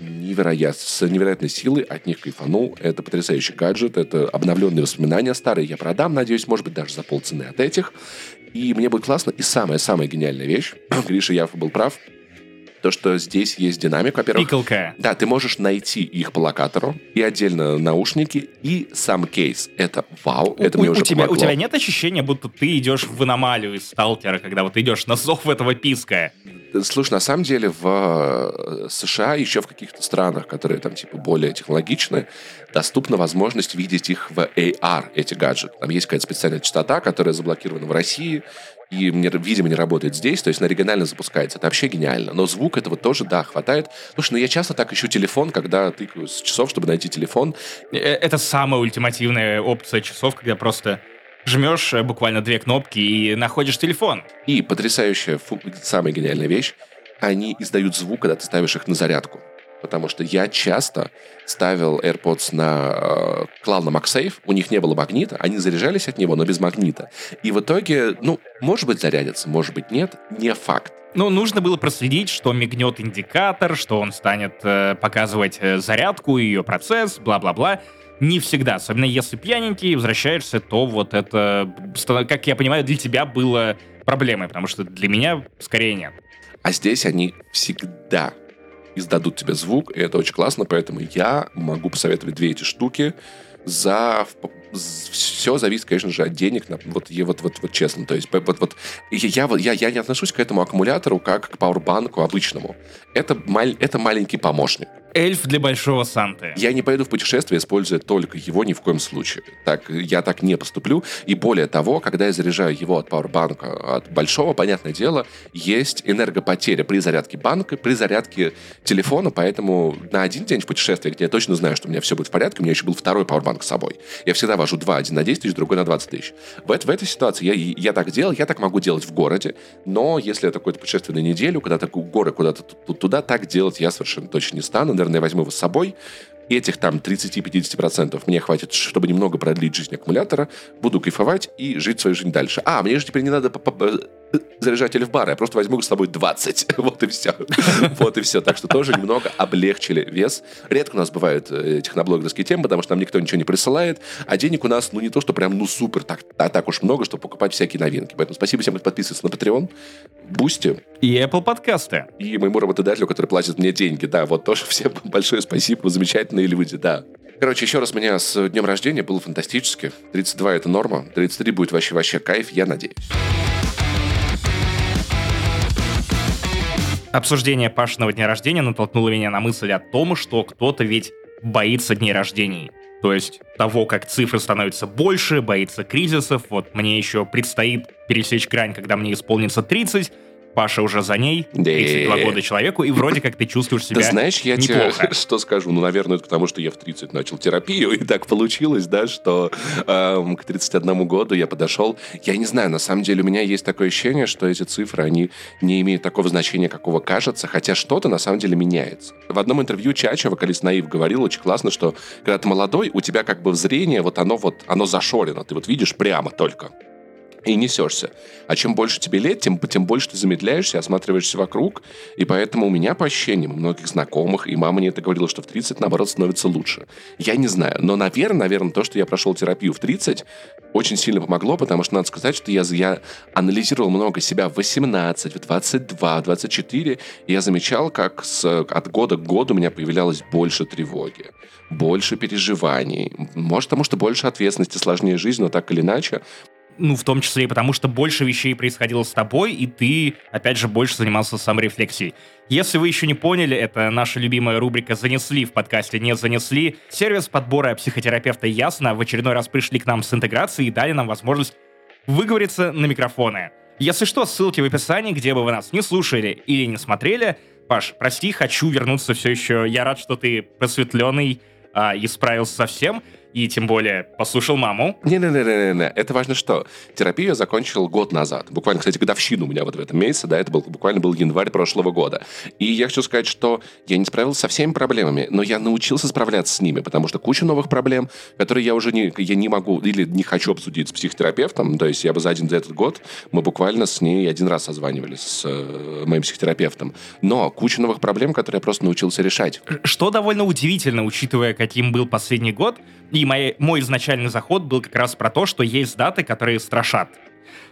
невероятно, с невероятной силой от них кайфанул. Это потрясающий гаджет, это обновленные воспоминания старые. Я продам, надеюсь, может быть, даже за полцены от этих. И мне будет классно. И самая-самая гениальная вещь, *clears throat* Гриша Яфа был прав, то, что здесь есть динамик, во-первых. Пикалка. Да, ты можешь найти их по локатору, и отдельно наушники, и сам кейс. Это вау, это у, мне у уже тебя, у помогло. тебя нет ощущения, будто ты идешь в аномалию из сталкера, когда вот идешь на зов этого писка? Слушай, на самом деле в э, США, еще в каких-то странах, которые там типа более технологичны, доступна возможность видеть их в AR, эти гаджеты. Там есть какая-то специальная частота, которая заблокирована в России, и, мне, видимо, не работает здесь, то есть она регионально запускается. Это вообще гениально. Но звук этого тоже, да, хватает. Слушай, ну я часто так ищу телефон, когда тыкаю с часов, чтобы найти телефон. Э, Это самая ультимативная опция часов, когда просто жмешь э, буквально две кнопки и находишь телефон. И потрясающая, фу- самая гениальная вещь, они издают звук, когда ты ставишь их на зарядку. Потому что я часто ставил AirPods на... Э, клал на MagSafe, у них не было магнита, они заряжались от него, но без магнита. И в итоге, ну, может быть, зарядятся, может быть, нет, не факт. Ну, нужно было проследить, что мигнет индикатор, что он станет э, показывать э, зарядку, ее процесс, бла-бла-бла. Не всегда, особенно если пьяненький, возвращаешься, то вот это, как я понимаю, для тебя было проблемой, потому что для меня скорее нет. А здесь они всегда издадут тебе звук, и это очень классно, поэтому я могу посоветовать две эти штуки за... Все зависит, конечно же, от денег. Вот, вот, вот, вот честно. То есть, вот, вот, я, я, я не отношусь к этому аккумулятору как к пауэрбанку обычному. Это, маль- это маленький помощник. Эльф для большого Санты. Я не поеду в путешествие, используя только его ни в коем случае. Так, я так не поступлю. И более того, когда я заряжаю его от пауэрбанка, от большого, понятное дело, есть энергопотеря при зарядке банка, при зарядке телефона, поэтому на один день в путешествии, где я точно знаю, что у меня все будет в порядке, у меня еще был второй пауэрбанк с собой. Я всегда вожу два, один на 10 тысяч, другой на 20 тысяч. В, в этой ситуации я, я так делал, я так могу делать в городе, но если это какое-то путешествие на неделю, куда-то горы, куда-то туда, так делать я совершенно точно не стану наверное, возьму его с собой. Этих там 30-50% мне хватит, чтобы немного продлить жизнь аккумулятора. Буду кайфовать и жить свою жизнь дальше. А, мне же теперь не надо заряжатель в бар, я просто возьму с собой 20. *laughs* вот и все. вот и все. Так что тоже немного облегчили вес. Редко у нас бывают э, техноблогерские темы, потому что нам никто ничего не присылает, а денег у нас, ну, не то, что прям, ну, супер, так, а так уж много, чтобы покупать всякие новинки. Поэтому спасибо всем, кто подписывается на Patreon, Boosty. И Apple подкасты. И моему работодателю, который платит мне деньги. Да, вот тоже всем *laughs* большое спасибо, вы замечательные люди, да. Короче, еще раз меня с днем рождения, было фантастически. 32 это норма, 33 будет вообще-вообще кайф, я надеюсь. Обсуждение Пашиного дня рождения натолкнуло меня на мысль о том, что кто-то ведь боится дней рождений. То есть того, как цифры становятся больше, боится кризисов. Вот мне еще предстоит пересечь грань, когда мне исполнится 30, Паша уже за ней, 32 да. года человеку, и вроде как ты чувствуешь себя да знаешь, я неплохо. тебе *laughs* что скажу? Ну, наверное, это потому, что я в 30 начал терапию, и так получилось, да, что эм, к 31 году я подошел. Я не знаю, на самом деле у меня есть такое ощущение, что эти цифры, они не имеют такого значения, какого кажется, хотя что-то на самом деле меняется. В одном интервью Чача, вокалист Наив, говорил очень классно, что когда ты молодой, у тебя как бы зрение, вот оно вот, оно зашорено, ты вот видишь прямо только и несешься. А чем больше тебе лет, тем, тем больше ты замедляешься, осматриваешься вокруг. И поэтому у меня по ощущениям, многих знакомых, и мама мне это говорила, что в 30, наоборот, становится лучше. Я не знаю. Но, наверное, наверное, то, что я прошел терапию в 30, очень сильно помогло, потому что надо сказать, что я, я анализировал много себя в 18, в 22, в 24, и я замечал, как с, от года к году у меня появлялось больше тревоги, больше переживаний. Может, потому что больше ответственности, сложнее жизнь, но так или иначе ну, в том числе и потому, что больше вещей происходило с тобой, и ты, опять же, больше занимался саморефлексией. Если вы еще не поняли, это наша любимая рубрика «Занесли» в подкасте «Не занесли». Сервис подбора психотерапевта «Ясно» в очередной раз пришли к нам с интеграцией и дали нам возможность выговориться на микрофоны. Если что, ссылки в описании, где бы вы нас не слушали или не смотрели. Паш, прости, хочу вернуться все еще. Я рад, что ты просветленный а, и справился со всем и тем более послушал маму. Не-не-не-не-не, это важно что. Терапию я закончил год назад. Буквально, кстати, годовщину у меня вот в этом месяце, да, это был буквально был январь прошлого года. И я хочу сказать, что я не справился со всеми проблемами, но я научился справляться с ними, потому что куча новых проблем, которые я уже не, я не могу или не хочу обсудить с психотерапевтом, то есть я бы за один за этот год, мы буквально с ней один раз созванивались с э, моим психотерапевтом. Но куча новых проблем, которые я просто научился решать. Что довольно удивительно, учитывая, каким был последний год, и мой, мой изначальный заход был как раз про то, что есть даты, которые страшат.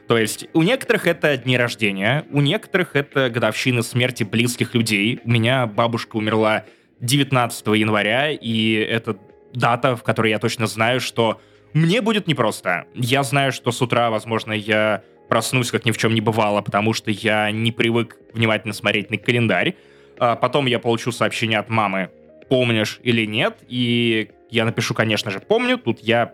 То есть у некоторых это дни рождения, у некоторых это годовщины смерти близких людей. У меня бабушка умерла 19 января, и это дата, в которой я точно знаю, что мне будет непросто. Я знаю, что с утра, возможно, я проснусь, как ни в чем не бывало, потому что я не привык внимательно смотреть на календарь. А потом я получу сообщение от мамы, помнишь или нет, и я напишу, конечно же, помню. Тут я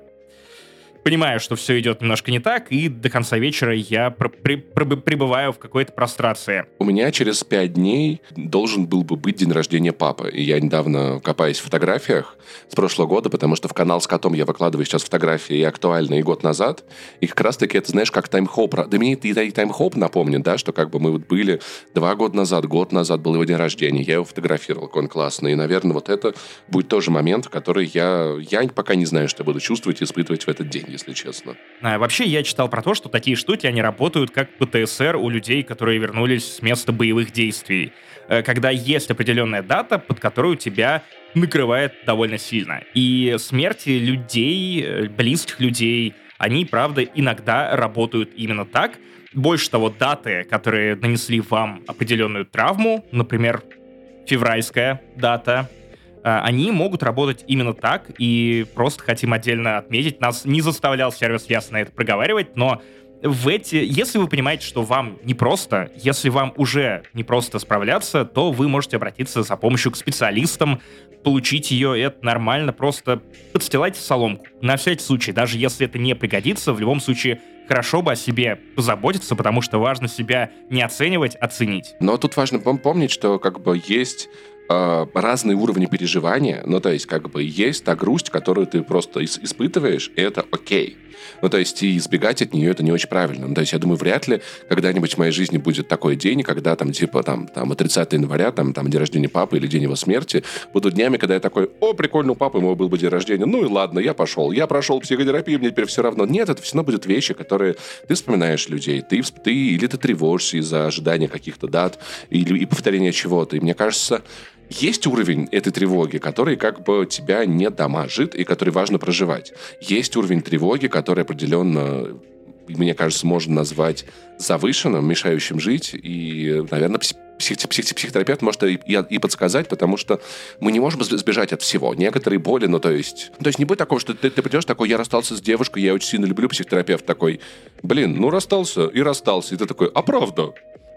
понимаю, что все идет немножко не так, и до конца вечера я пребываю в какой-то прострации. У меня через пять дней должен был бы быть день рождения папы. И я недавно копаюсь в фотографиях с прошлого года, потому что в канал с котом я выкладываю сейчас фотографии и актуальные год назад. И как раз-таки это, знаешь, как таймхоп. Да мне и, и таймхоп напомнит, да, что как бы мы вот были два года назад, год назад был его день рождения. Я его фотографировал, он классный. И, наверное, вот это будет тоже момент, в который я, я пока не знаю, что буду чувствовать и испытывать в этот день если честно. А, вообще, я читал про то, что такие штуки, они работают как ПТСР у людей, которые вернулись с места боевых действий. Э, когда есть определенная дата, под которую тебя накрывает довольно сильно. И смерти людей, э, близких людей, они, правда, иногда работают именно так. Больше того, даты, которые нанесли вам определенную травму, например, февральская дата, они могут работать именно так, и просто хотим отдельно отметить, нас не заставлял сервис ясно это проговаривать, но в эти, если вы понимаете, что вам непросто, если вам уже непросто справляться, то вы можете обратиться за помощью к специалистам, получить ее, это нормально, просто подстилайте соломку. На всякий случай, даже если это не пригодится, в любом случае хорошо бы о себе позаботиться, потому что важно себя не оценивать, оценить. Но тут важно помнить, что как бы есть э, разные уровни переживания. Ну, то есть, как бы есть та грусть, которую ты просто испытываешь, и это окей. Ну, то есть, и избегать от нее это не очень правильно. Ну, то есть, я думаю, вряд ли когда-нибудь в моей жизни будет такой день, когда там, типа, там, там 30 января, там, там, день рождения папы или день его смерти, будут днями, когда я такой, о, прикольно, у папы его был бы день рождения, ну и ладно, я пошел, я прошел психотерапию, мне теперь все равно. Нет, это все равно будут вещи, которые ты вспоминаешь людей, ты, ты или ты тревожишься из-за ожидания каких-то дат или и повторения чего-то. И мне кажется, есть уровень этой тревоги, который как бы тебя не дамажит и который важно проживать. Есть уровень тревоги, который определенно мне кажется, можно назвать завышенным, мешающим жить. И, наверное, псих, псих, псих, психотерапевт может и, и, и подсказать, потому что мы не можем сбежать от всего. Некоторые боли, ну, то есть... То есть не будет такого, что ты, ты придешь такой, я расстался с девушкой, я очень сильно люблю психотерапевт такой, блин, ну, расстался и расстался. И ты такой, а правда?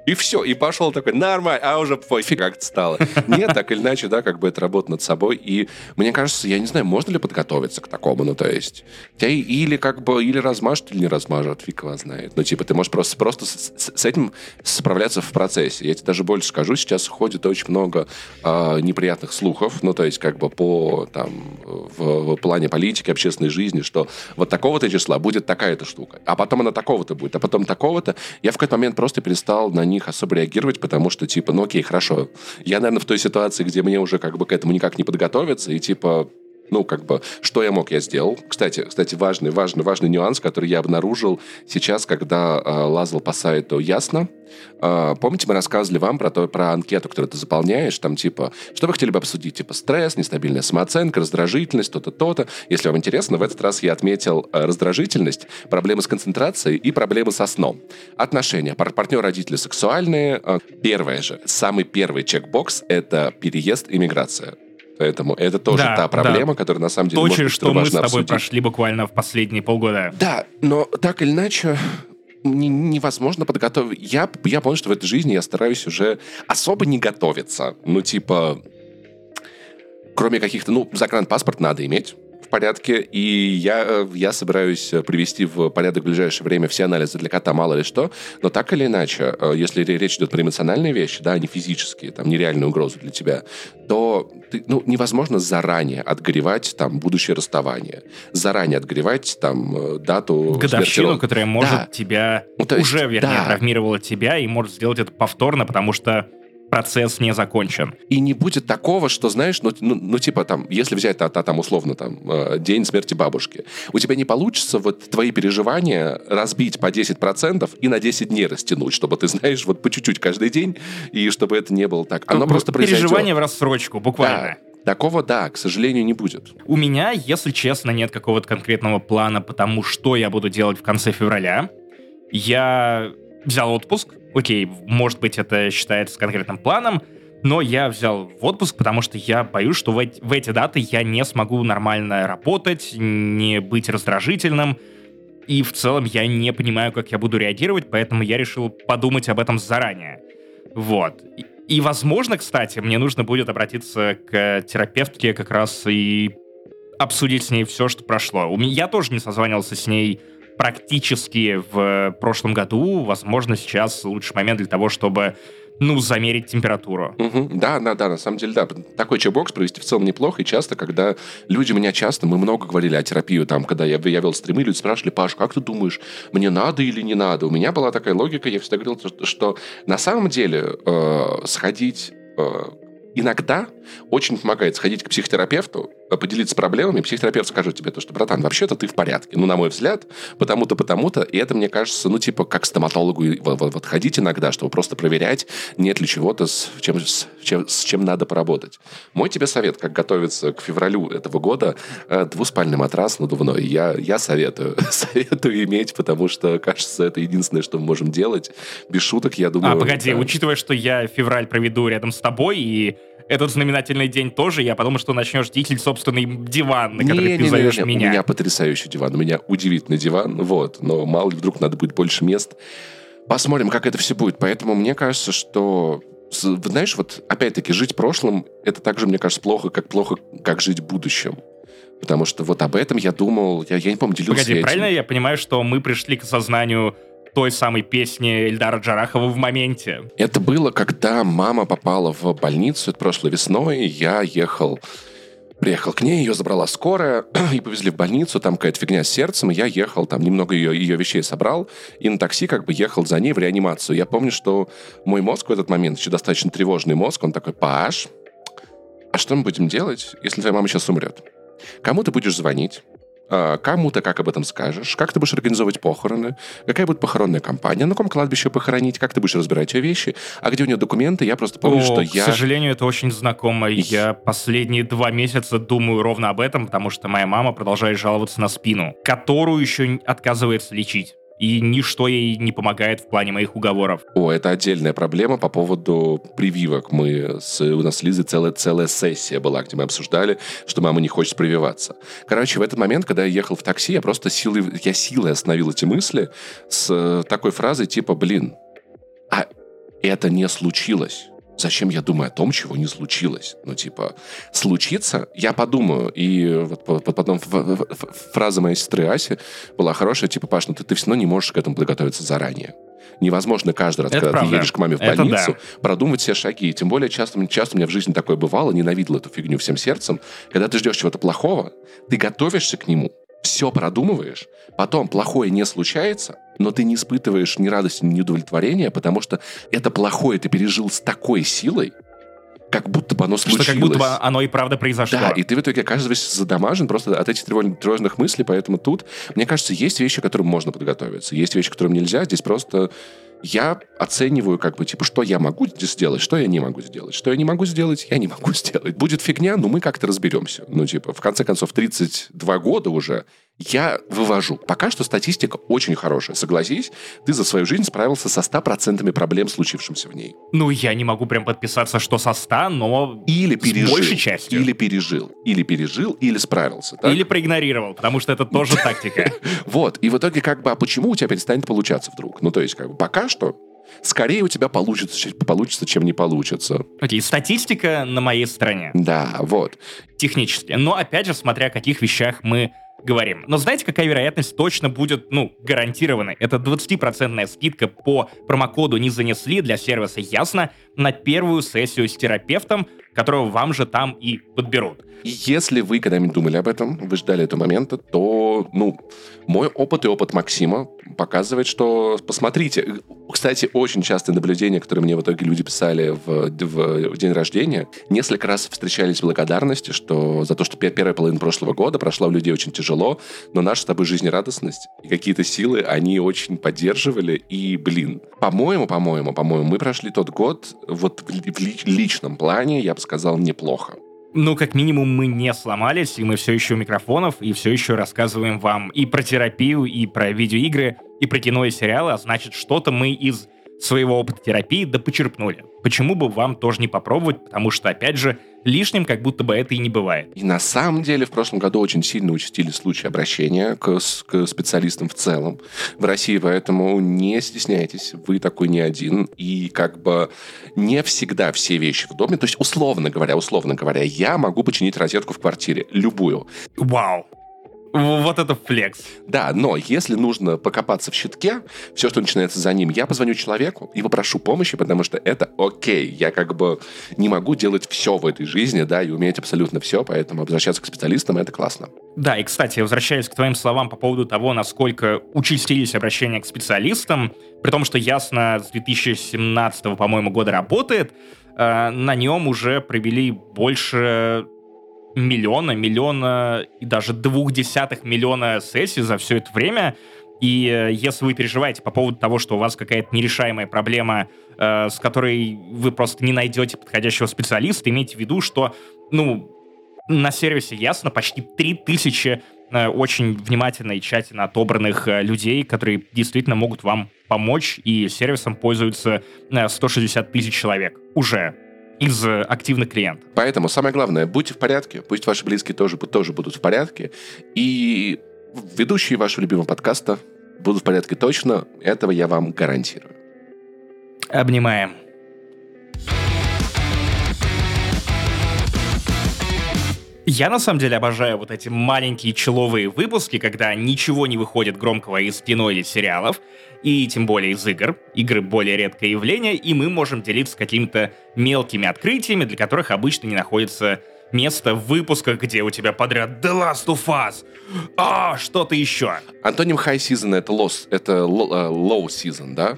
И все, и пошел такой, нормально, а уже пофиг, как стало. Нет, так или иначе, да, как бы это работа над собой. И мне кажется, я не знаю, можно ли подготовиться к такому, ну, то есть, или как бы, или размажут, или не размажут, фиг его знает. Ну, типа, ты можешь просто, просто с, с этим справляться в процессе. Я тебе даже больше скажу, сейчас ходит очень много э, неприятных слухов, ну, то есть, как бы по, там, в, в плане политики, общественной жизни, что вот такого-то числа будет такая-то штука, а потом она такого-то будет, а потом такого-то. Я в какой-то момент просто перестал на них них особо реагировать, потому что, типа, ну окей, хорошо. Я, наверное, в той ситуации, где мне уже как бы к этому никак не подготовиться, и, типа, ну, как бы, что я мог, я сделал. Кстати, кстати, важный, важный, важный нюанс, который я обнаружил сейчас, когда э, лазал по сайту Ясно. Э, помните, мы рассказывали вам про, то, про анкету, которую ты заполняешь, там, типа, что вы хотели бы обсудить? Типа, стресс, нестабильная самооценка, раздражительность, то-то, то-то. Если вам интересно, в этот раз я отметил э, раздражительность, проблемы с концентрацией и проблемы со сном. Отношения. Пар партнер, родители сексуальные. Э, первое же, самый первый чекбокс – это переезд и миграция Поэтому это тоже да, та проблема, да. которая на самом деле То, может быть, что мы с тобой обсудить. прошли буквально в последние полгода. Да, но так или иначе невозможно подготовить. Я, я понял, что в этой жизни я стараюсь уже особо не готовиться. Ну, типа, кроме каких-то... Ну, загранпаспорт надо иметь в порядке, и я, э, я собираюсь э, привести в порядок в ближайшее время все анализы для кота, мало ли что, но так или иначе, э, если речь идет про эмоциональные вещи, да, а не физические, там, нереальную угрозу для тебя, то ты, ну, невозможно заранее отгоревать там будущее расставание, заранее отгоревать там дату... Годовщину, которая может да. тебя... Ну, есть, уже, вернее, да. травмировала тебя и может сделать это повторно, потому что процесс не закончен. И не будет такого, что, знаешь, ну, ну, ну типа там, если взять а, там условно там э, день смерти бабушки, у тебя не получится вот твои переживания разбить по 10% и на 10 дней растянуть, чтобы ты знаешь вот по чуть-чуть каждый день, и чтобы это не было так. Оно ну, просто произойдет. Переживание в рассрочку, буквально. Да. Такого, да, к сожалению, не будет. У меня, если честно, нет какого-то конкретного плана, потому что я буду делать в конце февраля. Я взял отпуск. Окей, может быть, это считается конкретным планом, но я взял в отпуск, потому что я боюсь, что в, эти, в эти даты я не смогу нормально работать, не быть раздражительным. И в целом я не понимаю, как я буду реагировать, поэтому я решил подумать об этом заранее. Вот. И, возможно, кстати, мне нужно будет обратиться к терапевтке как раз и обсудить с ней все, что прошло. У меня, я тоже не созванивался с ней практически в прошлом году. Возможно, сейчас лучший момент для того, чтобы ну, замерить температуру. Угу. Да, да, да, на самом деле, да. Такой чекбокс провести в целом неплохо, и часто, когда люди меня часто, мы много говорили о терапии, там, когда я, я вел стримы, люди спрашивали, Паш, как ты думаешь, мне надо или не надо? У меня была такая логика, я всегда говорил, что, что на самом деле э, сходить э, иногда очень помогает сходить к психотерапевту, э, поделиться проблемами, психотерапевт скажет тебе то, что, братан, вообще-то ты в порядке. Ну, на мой взгляд, потому-то, потому-то. И это, мне кажется, ну, типа, как стоматологу вот, ходить иногда, чтобы просто проверять, нет ли чего-то, с чем, с, чем, с чем надо поработать. Мой тебе совет, как готовиться к февралю этого года, э, двуспальный матрас надувной. Я, я советую. *laughs* советую иметь, потому что, кажется, это единственное, что мы можем делать. Без шуток, я думаю... А, погоди, да. учитывая, что я февраль проведу рядом с тобой, и этот знаменательный день тоже, я подумал, что начнешь дикить собственный диван, на который не, ты не, зовешь не, не, меня. У меня потрясающий диван, у меня удивительный диван, вот, но мало ли вдруг надо будет больше мест. Посмотрим, как это все будет. Поэтому мне кажется, что знаешь, вот опять-таки жить прошлым, это также, мне кажется, плохо, как плохо, как жить будущим. Потому что вот об этом я думал, я, я не помню, делился Погоди, я этим. правильно я понимаю, что мы пришли к осознанию той самой песни Эльдара Джарахова в моменте? Это было, когда мама попала в больницу, прошлой весной, я ехал Приехал к ней, ее забрала скорая, *clears throat* и повезли в больницу, там какая-то фигня с сердцем, и я ехал, там немного ее, ее вещей собрал, и на такси как бы ехал за ней в реанимацию. Я помню, что мой мозг в этот момент, еще достаточно тревожный мозг, он такой, Паш, а что мы будем делать, если твоя мама сейчас умрет? Кому ты будешь звонить? А, кому ты как об этом скажешь, как ты будешь организовывать похороны, какая будет похоронная компания, на каком кладбище похоронить, как ты будешь разбирать ее вещи, а где у нее документы, я просто помню, О, что к я... К сожалению, это очень знакомо. Я последние два месяца думаю ровно об этом, потому что моя мама продолжает жаловаться на спину, которую еще отказывается лечить и ничто ей не помогает в плане моих уговоров. О, это отдельная проблема по поводу прививок. Мы с, у нас с Лизой целая, целая сессия была, где мы обсуждали, что мама не хочет прививаться. Короче, в этот момент, когда я ехал в такси, я просто силой, я силой остановил эти мысли с такой фразой типа, блин, а это не случилось зачем я думаю о том, чего не случилось? Ну, типа, случится, я подумаю. И вот потом фраза моей сестры Аси была хорошая, типа, Паш, ну ты, ты все равно не можешь к этому подготовиться заранее. Невозможно каждый раз, Это когда правда. ты едешь к маме в больницу, да. продумывать все шаги. И тем более часто, часто у меня в жизни такое бывало, ненавидел эту фигню всем сердцем. Когда ты ждешь чего-то плохого, ты готовишься к нему, все продумываешь, потом плохое не случается, но ты не испытываешь ни радости, ни удовлетворения, потому что это плохое ты пережил с такой силой, как будто бы оно случилось. Что как будто бы оно и правда произошло. Да, и ты в итоге оказываешься задамажен просто от этих тревожных, тревожных мыслей, поэтому тут, мне кажется, есть вещи, к которым можно подготовиться, есть вещи, к которым нельзя, здесь просто я оцениваю, как бы, типа, что я могу сделать, что я не могу сделать. Что я не могу сделать, я не могу *laughs* сделать. Будет фигня, но мы как-то разберемся. Ну, типа, в конце концов, 32 года уже я вывожу. Пока что статистика очень хорошая. Согласись, ты за свою жизнь справился со 100% проблем, случившимся в ней. Ну, я не могу прям подписаться, что со 100, но или пережил, с большей частью. Или пережил. Или пережил, или справился. Так? Или проигнорировал, потому что это тоже *laughs* тактика. Вот. И в итоге, как бы, а почему у тебя перестанет получаться вдруг? Ну, то есть, как бы, пока что скорее у тебя получится, получится, чем не получится. Окей, статистика на моей стороне. Да, вот. Технически. Но, опять же, смотря о каких вещах мы говорим. Но знаете, какая вероятность точно будет, ну, гарантированной? Это 20% скидка по промокоду «Не занесли» для сервиса «Ясно» на первую сессию с терапевтом, которого вам же там и подберут. Если вы когда-нибудь думали об этом, вы ждали этого момента, то, ну, мой опыт и опыт Максима показывает, что, посмотрите, кстати, очень частое наблюдение, которое мне в итоге люди писали в, в, в день рождения, несколько раз встречались благодарности, что за то, что первая половина прошлого года прошла у людей очень тяжело, но наша с тобой жизнерадостность и какие-то силы, они очень поддерживали, и, блин, по-моему, по-моему, по-моему, мы прошли тот год вот в, в личном плане, я бы сказал, неплохо. Ну, как минимум, мы не сломались, и мы все еще у микрофонов, и все еще рассказываем вам и про терапию, и про видеоигры, и про кино и сериалы, а значит, что-то мы из своего опыта терапии да почерпнули. Почему бы вам тоже не попробовать, потому что, опять же, лишним как будто бы это и не бывает. И на самом деле в прошлом году очень сильно участили случаи обращения к, к специалистам в целом в России, поэтому не стесняйтесь, вы такой не один, и как бы не всегда все вещи в доме, то есть условно говоря, условно говоря, я могу починить розетку в квартире, любую. Вау, вот это флекс. Да, но если нужно покопаться в щитке, все, что начинается за ним, я позвоню человеку и попрошу помощи, потому что это окей. Я как бы не могу делать все в этой жизни, да, и уметь абсолютно все, поэтому обращаться к специалистам — это классно. Да, и, кстати, возвращаясь к твоим словам по поводу того, насколько участились обращения к специалистам, при том, что ясно с 2017, по-моему, года работает, э, на нем уже провели больше миллиона, миллиона и даже двух десятых миллиона сессий за все это время. И э, если вы переживаете по поводу того, что у вас какая-то нерешаемая проблема, э, с которой вы просто не найдете подходящего специалиста, имейте в виду, что, ну, на сервисе ясно почти 3000 э, очень внимательно и тщательно отобранных э, людей, которые действительно могут вам помочь, и сервисом пользуются э, 160 тысяч человек уже из э, активных клиентов. Поэтому самое главное, будьте в порядке, пусть ваши близкие тоже, тоже будут в порядке, и ведущие вашего любимого подкаста будут в порядке точно, этого я вам гарантирую. Обнимаем. Я на самом деле обожаю вот эти маленькие человые выпуски, когда ничего не выходит громкого из кино или сериалов, и тем более из игр. Игры более редкое явление, и мы можем делиться какими-то мелкими открытиями, для которых обычно не находится место в выпусках, где у тебя подряд The Last of Us, а, что-то еще. Антоним High Season — это low, это э, low season, да?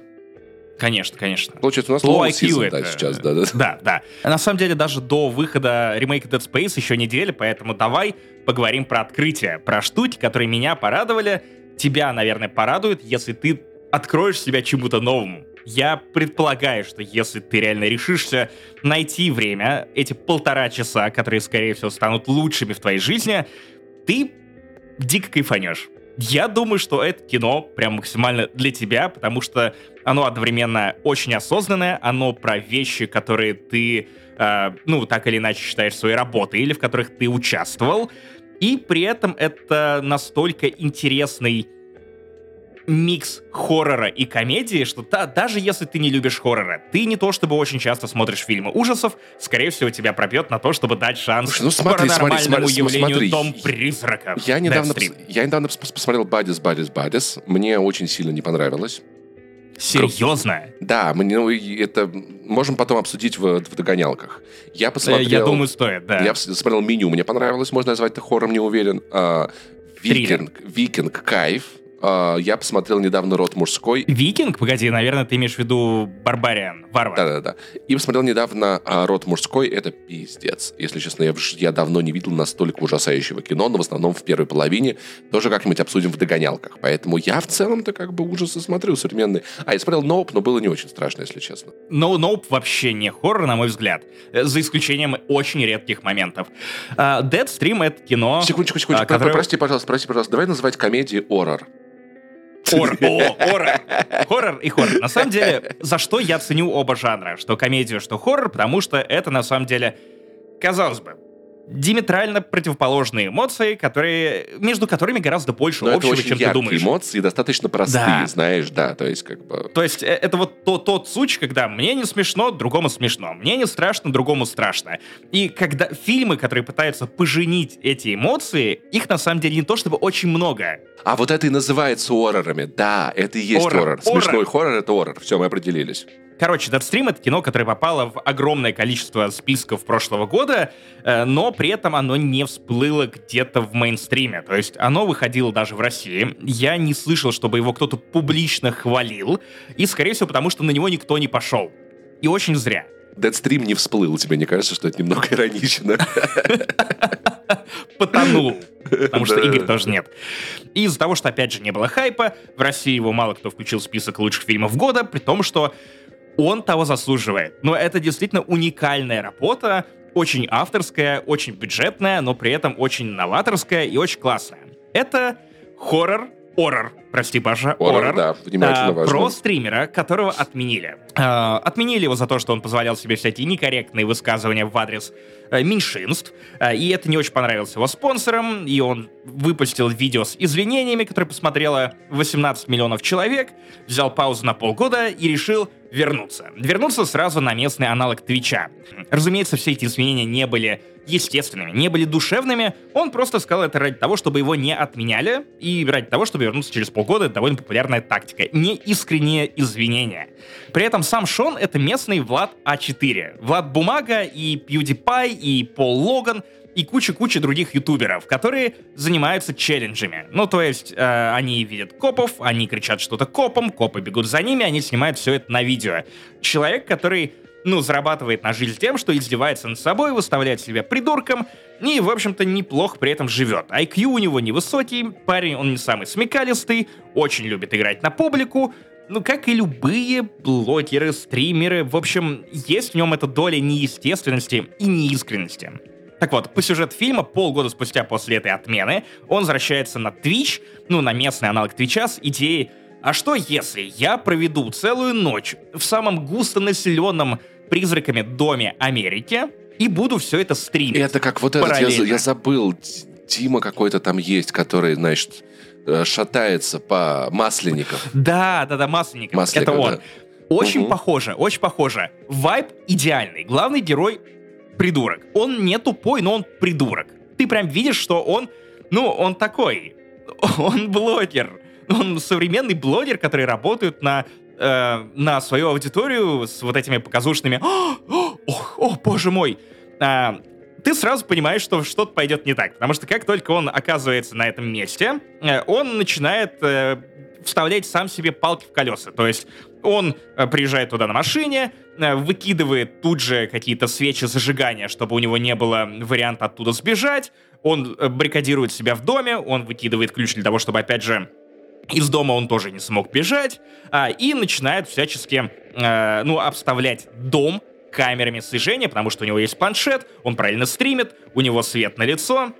Конечно, конечно. Получается, у нас low season, это... да, сейчас, да, да. Да, да. На самом деле, даже до выхода ремейка Dead Space еще неделя, поэтому давай поговорим про открытие, про штуки, которые меня порадовали. Тебя, наверное, порадуют, если ты откроешь себя чему-то новому. Я предполагаю, что если ты реально решишься найти время, эти полтора часа, которые, скорее всего, станут лучшими в твоей жизни, ты дико кайфанешь. Я думаю, что это кино прям максимально для тебя, потому что оно одновременно очень осознанное, оно про вещи, которые ты, э, ну, так или иначе считаешь своей работой, или в которых ты участвовал, и при этом это настолько интересный микс хоррора и комедии, что та, даже если ты не любишь хоррора, ты не то чтобы очень часто смотришь фильмы ужасов, скорее всего тебя пробьет на то, чтобы дать шанс Слушай, ну, смотри, паранормальному смотри, явлению смотри. Дом призраков. Я недавно, пос, я недавно пос, посмотрел Бадис, Бадис, Бадис. Мне очень сильно не понравилось. Серьезно? Да, мы, ну, это можем потом обсудить в, в догонялках. Я посмотрел... Я думаю, стоит, да. Я посмотрел меню, мне понравилось, можно назвать это хоррором, не уверен. А, Викинг, Викинг, кайф. А, я посмотрел недавно «Род мужской». Викинг? Погоди, наверное, ты имеешь в виду Барбариан, Варвар. Да-да-да. И посмотрел недавно а, «Род мужской». Это пиздец. Если честно, я, я давно не видел настолько ужасающего кино, но в основном в первой половине. Тоже как-нибудь обсудим в догонялках. Поэтому я в целом-то как бы ужасы смотрю современные. А я смотрел «Ноуп», но было не очень страшно, если честно. Но «Ноуп» вообще не хоррор, на мой взгляд. Э, за исключением очень редких моментов. Uh, Deadstream — это кино... Секундочку, секундочку. Которое... Прости, пожалуйста, прости, пожалуйста. Давай называть комедии «Оррор». Хоррор. О, *laughs* хоррор. Хоррор и хоррор. На самом деле, за что я ценю оба жанра, что комедию, что хоррор, потому что это на самом деле, казалось бы, диаметрально противоположные эмоции, которые, между которыми гораздо больше Но общего, это очень чем ты думаешь. эмоции достаточно простые, Да. знаешь, да, то есть как бы... То есть э, это вот то, тот случай, когда мне не смешно, другому смешно, мне не страшно, другому страшно. И когда фильмы, которые пытаются поженить эти эмоции, их на самом деле не то чтобы очень много. А вот это и называется оррорами. Да, это и есть Оррор. оррор. Смешной хоррор — это оррор. Все, мы определились. Короче, Deadstream — это кино, которое попало в огромное количество списков прошлого года, э, но при этом оно не всплыло где-то в мейнстриме. То есть оно выходило даже в России. Я не слышал, чтобы его кто-то публично хвалил, и, скорее всего, потому что на него никто не пошел. И очень зря. Deadstream не всплыл. Тебе не кажется, что это немного иронично? *laughs* Потонул. Потому что игр тоже нет. И из-за того, что, опять же, не было хайпа, в России его мало кто включил в список лучших фильмов года, при том, что он того заслуживает. Но это действительно уникальная работа, очень авторская, очень бюджетная, но при этом очень новаторская и очень классная. Это хоррор, оррор, прости, Паша, оррор, да, внимательно а, важно. про стримера, которого отменили. А, отменили его за то, что он позволял себе всякие некорректные высказывания в адрес э, меньшинств, А, и это не очень понравилось его спонсорам, и он выпустил видео с извинениями, которые посмотрело 18 миллионов человек, взял паузу на полгода и решил вернуться. Вернуться сразу на местный аналог Твича. Разумеется, все эти извинения не были естественными, не были душевными, он просто сказал это ради того, чтобы его не отменяли, и ради того, чтобы вернуться через полгода, это довольно популярная тактика. Не искренние извинения. При этом сам Шон — это местный Влад А4. Влад Бумага и PewDiePie, и Пол Логан — и куча-куча других ютуберов, которые занимаются челленджами. Ну, то есть, э, они видят копов, они кричат что-то копам, копы бегут за ними, они снимают все это на видео. Человек, который, ну, зарабатывает на жизнь тем, что издевается над собой, выставляет себя придурком, и, в общем-то, неплохо при этом живет. IQ у него невысокий, парень, он не самый смекалистый, очень любит играть на публику, ну, как и любые блогеры, стримеры, в общем, есть в нем эта доля неестественности и неискренности. Так вот, по сюжету фильма, полгода спустя после этой отмены, он возвращается на Twitch, ну, на местный аналог Твича с идеей «А что если я проведу целую ночь в самом густонаселенном призраками доме Америки и буду все это стримить. Это как вот этот, я, я забыл, Тима какой-то там есть, который, значит, э, шатается по масленникам. Да, да, да, масленников. Масленников это он. Да. Очень угу. похоже, очень похоже. Вайб идеальный. Главный герой придурок. Он не тупой, но он придурок. Ты прям видишь, что он, ну, он такой. *laughs* Он блогер. Он современный блогер, который работает на э, на свою аудиторию с вот этими показушными «О, о, о, о боже мой!» э, ты сразу понимаешь, что что-то пойдет не так. Потому что как только он оказывается на этом месте, э, он начинает э, вставлять сам себе палки в колеса. То есть он э, приезжает туда на машине, э, выкидывает тут же какие-то свечи зажигания, чтобы у него не было варианта оттуда сбежать. Он э, баррикадирует себя в доме, он выкидывает ключ для того, чтобы, опять же, из дома он тоже не смог бежать, а, и начинает всячески, э, ну, обставлять дом камерами слежения, потому что у него есть планшет, он правильно стримит, у него свет на лицо,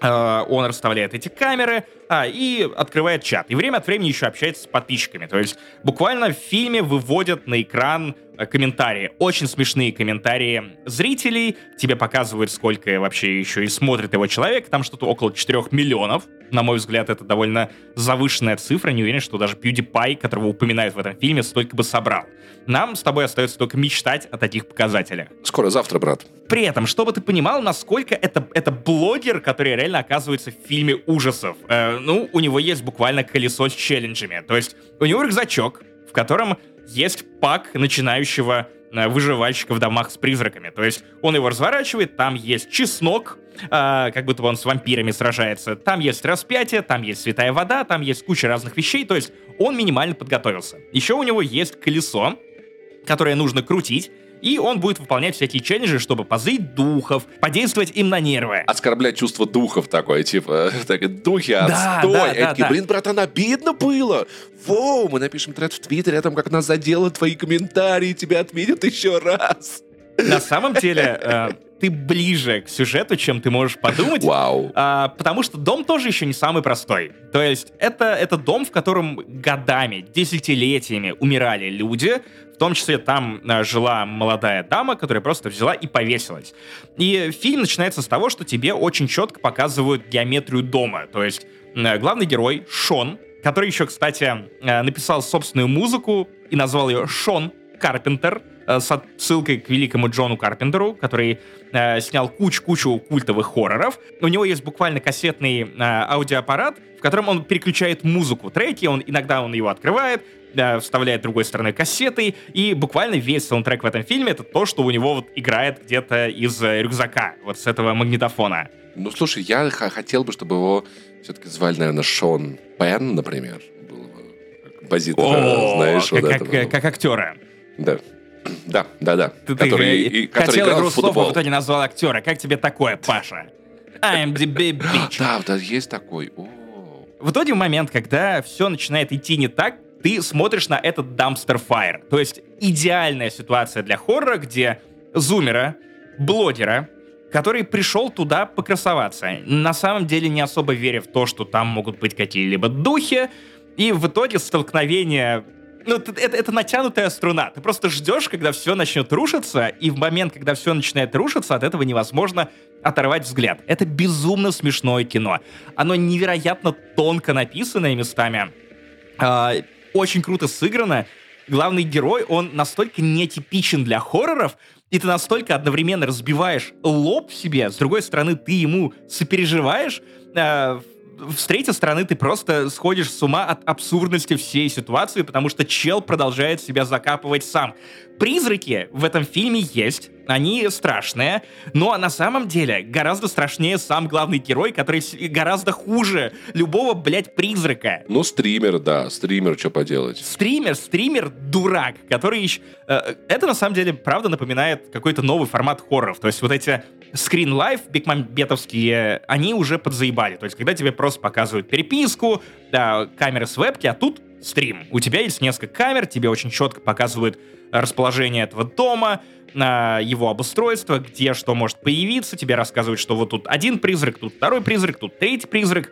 э, он расставляет эти камеры а, и открывает чат. И время от времени еще общается с подписчиками. То есть буквально в фильме выводят на экран комментарии. Очень смешные комментарии зрителей. Тебе показывают, сколько вообще еще и смотрит его человек. Там что-то около 4 миллионов. На мой взгляд, это довольно завышенная цифра. Не уверен, что даже PewDiePie, которого упоминают в этом фильме, столько бы собрал. Нам с тобой остается только мечтать о таких показателях. Скоро завтра, брат. При этом, чтобы ты понимал, насколько это, это блогер, который реально оказывается в фильме ужасов. Э, ну, у него есть буквально колесо с челленджами. То есть у него рюкзачок, в котором есть пак начинающего э, выживальщика в домах с призраками. То есть он его разворачивает, там есть чеснок, э, как будто бы он с вампирами сражается, там есть распятие, там есть святая вода, там есть куча разных вещей, то есть он минимально подготовился. Еще у него есть колесо, которое нужно крутить, и он будет выполнять всякие челленджи, чтобы позыть духов, подействовать им на нервы. Оскорблять чувство духов такое, типа, *laughs* так, духи, отстой. Да, да, да, да. блин, братан, обидно было. Воу, мы напишем тред в Твиттере о том, как нас задело твои комментарии, тебя отметят еще раз. На самом деле, э, ты ближе к сюжету, чем ты можешь подумать. Вау. А, потому что дом тоже еще не самый простой. То есть это, это дом, в котором годами, десятилетиями умирали люди, в том числе там а, жила молодая дама, которая просто взяла и повесилась. И фильм начинается с того, что тебе очень четко показывают геометрию дома. То есть а, главный герой Шон, который еще, кстати, а, написал собственную музыку и назвал ее Шон Карпентер, с отсылкой к великому Джону Карпентеру, который э, снял кучу-кучу культовых хорроров. У него есть буквально кассетный э, аудиоаппарат, в котором он переключает музыку. Треки, он иногда он его открывает, э, вставляет другой стороны кассеты, и буквально весь саундтрек в этом фильме это то, что у него вот играет где-то из э, рюкзака, вот с этого магнитофона. Ну, слушай, я хотел бы, чтобы его все-таки звали, наверное, Шон Пен, например, был бы композитора, знаешь, как, вот как, этого. как актера. Да. Да, да, да. Ты, который, ты, и, который хотел игру слов, а в итоге назвал актера. Как тебе такое, Паша? IMDb *laughs* bitch. Да, да, есть такой. О. В итоге в момент, когда все начинает идти не так, ты смотришь на этот dumpster fire. То есть идеальная ситуация для хоррора, где зумера, блогера, который пришел туда покрасоваться, на самом деле не особо веря в то, что там могут быть какие-либо духи, и в итоге столкновение ну, это, это натянутая струна. Ты просто ждешь, когда все начнет рушиться, и в момент, когда все начинает рушиться, от этого невозможно оторвать взгляд. Это безумно смешное кино. Оно невероятно тонко написанное местами. Очень круто сыграно. Главный герой, он настолько нетипичен для хорроров, и ты настолько одновременно разбиваешь лоб себе, с другой стороны, ты ему сопереживаешь, э, с третьей стороны, ты просто сходишь с ума от абсурдности всей ситуации, потому что чел продолжает себя закапывать сам. Призраки в этом фильме есть, они страшные, но на самом деле гораздо страшнее сам главный герой, который гораздо хуже любого, блядь, призрака. Ну, стример, да, стример, что поделать. Стример, стример дурак, который еще... Э, это на самом деле, правда, напоминает какой-то новый формат хорроров. То есть вот эти Screen Life бигмамбетовские, они уже подзаебали. То есть когда тебе просто показывают переписку, да, камеры с вебки, а тут стрим. У тебя есть несколько камер, тебе очень четко показывают расположение этого дома, его обустройство, где что может появиться, тебе рассказывают, что вот тут один призрак, тут второй призрак, тут третий призрак.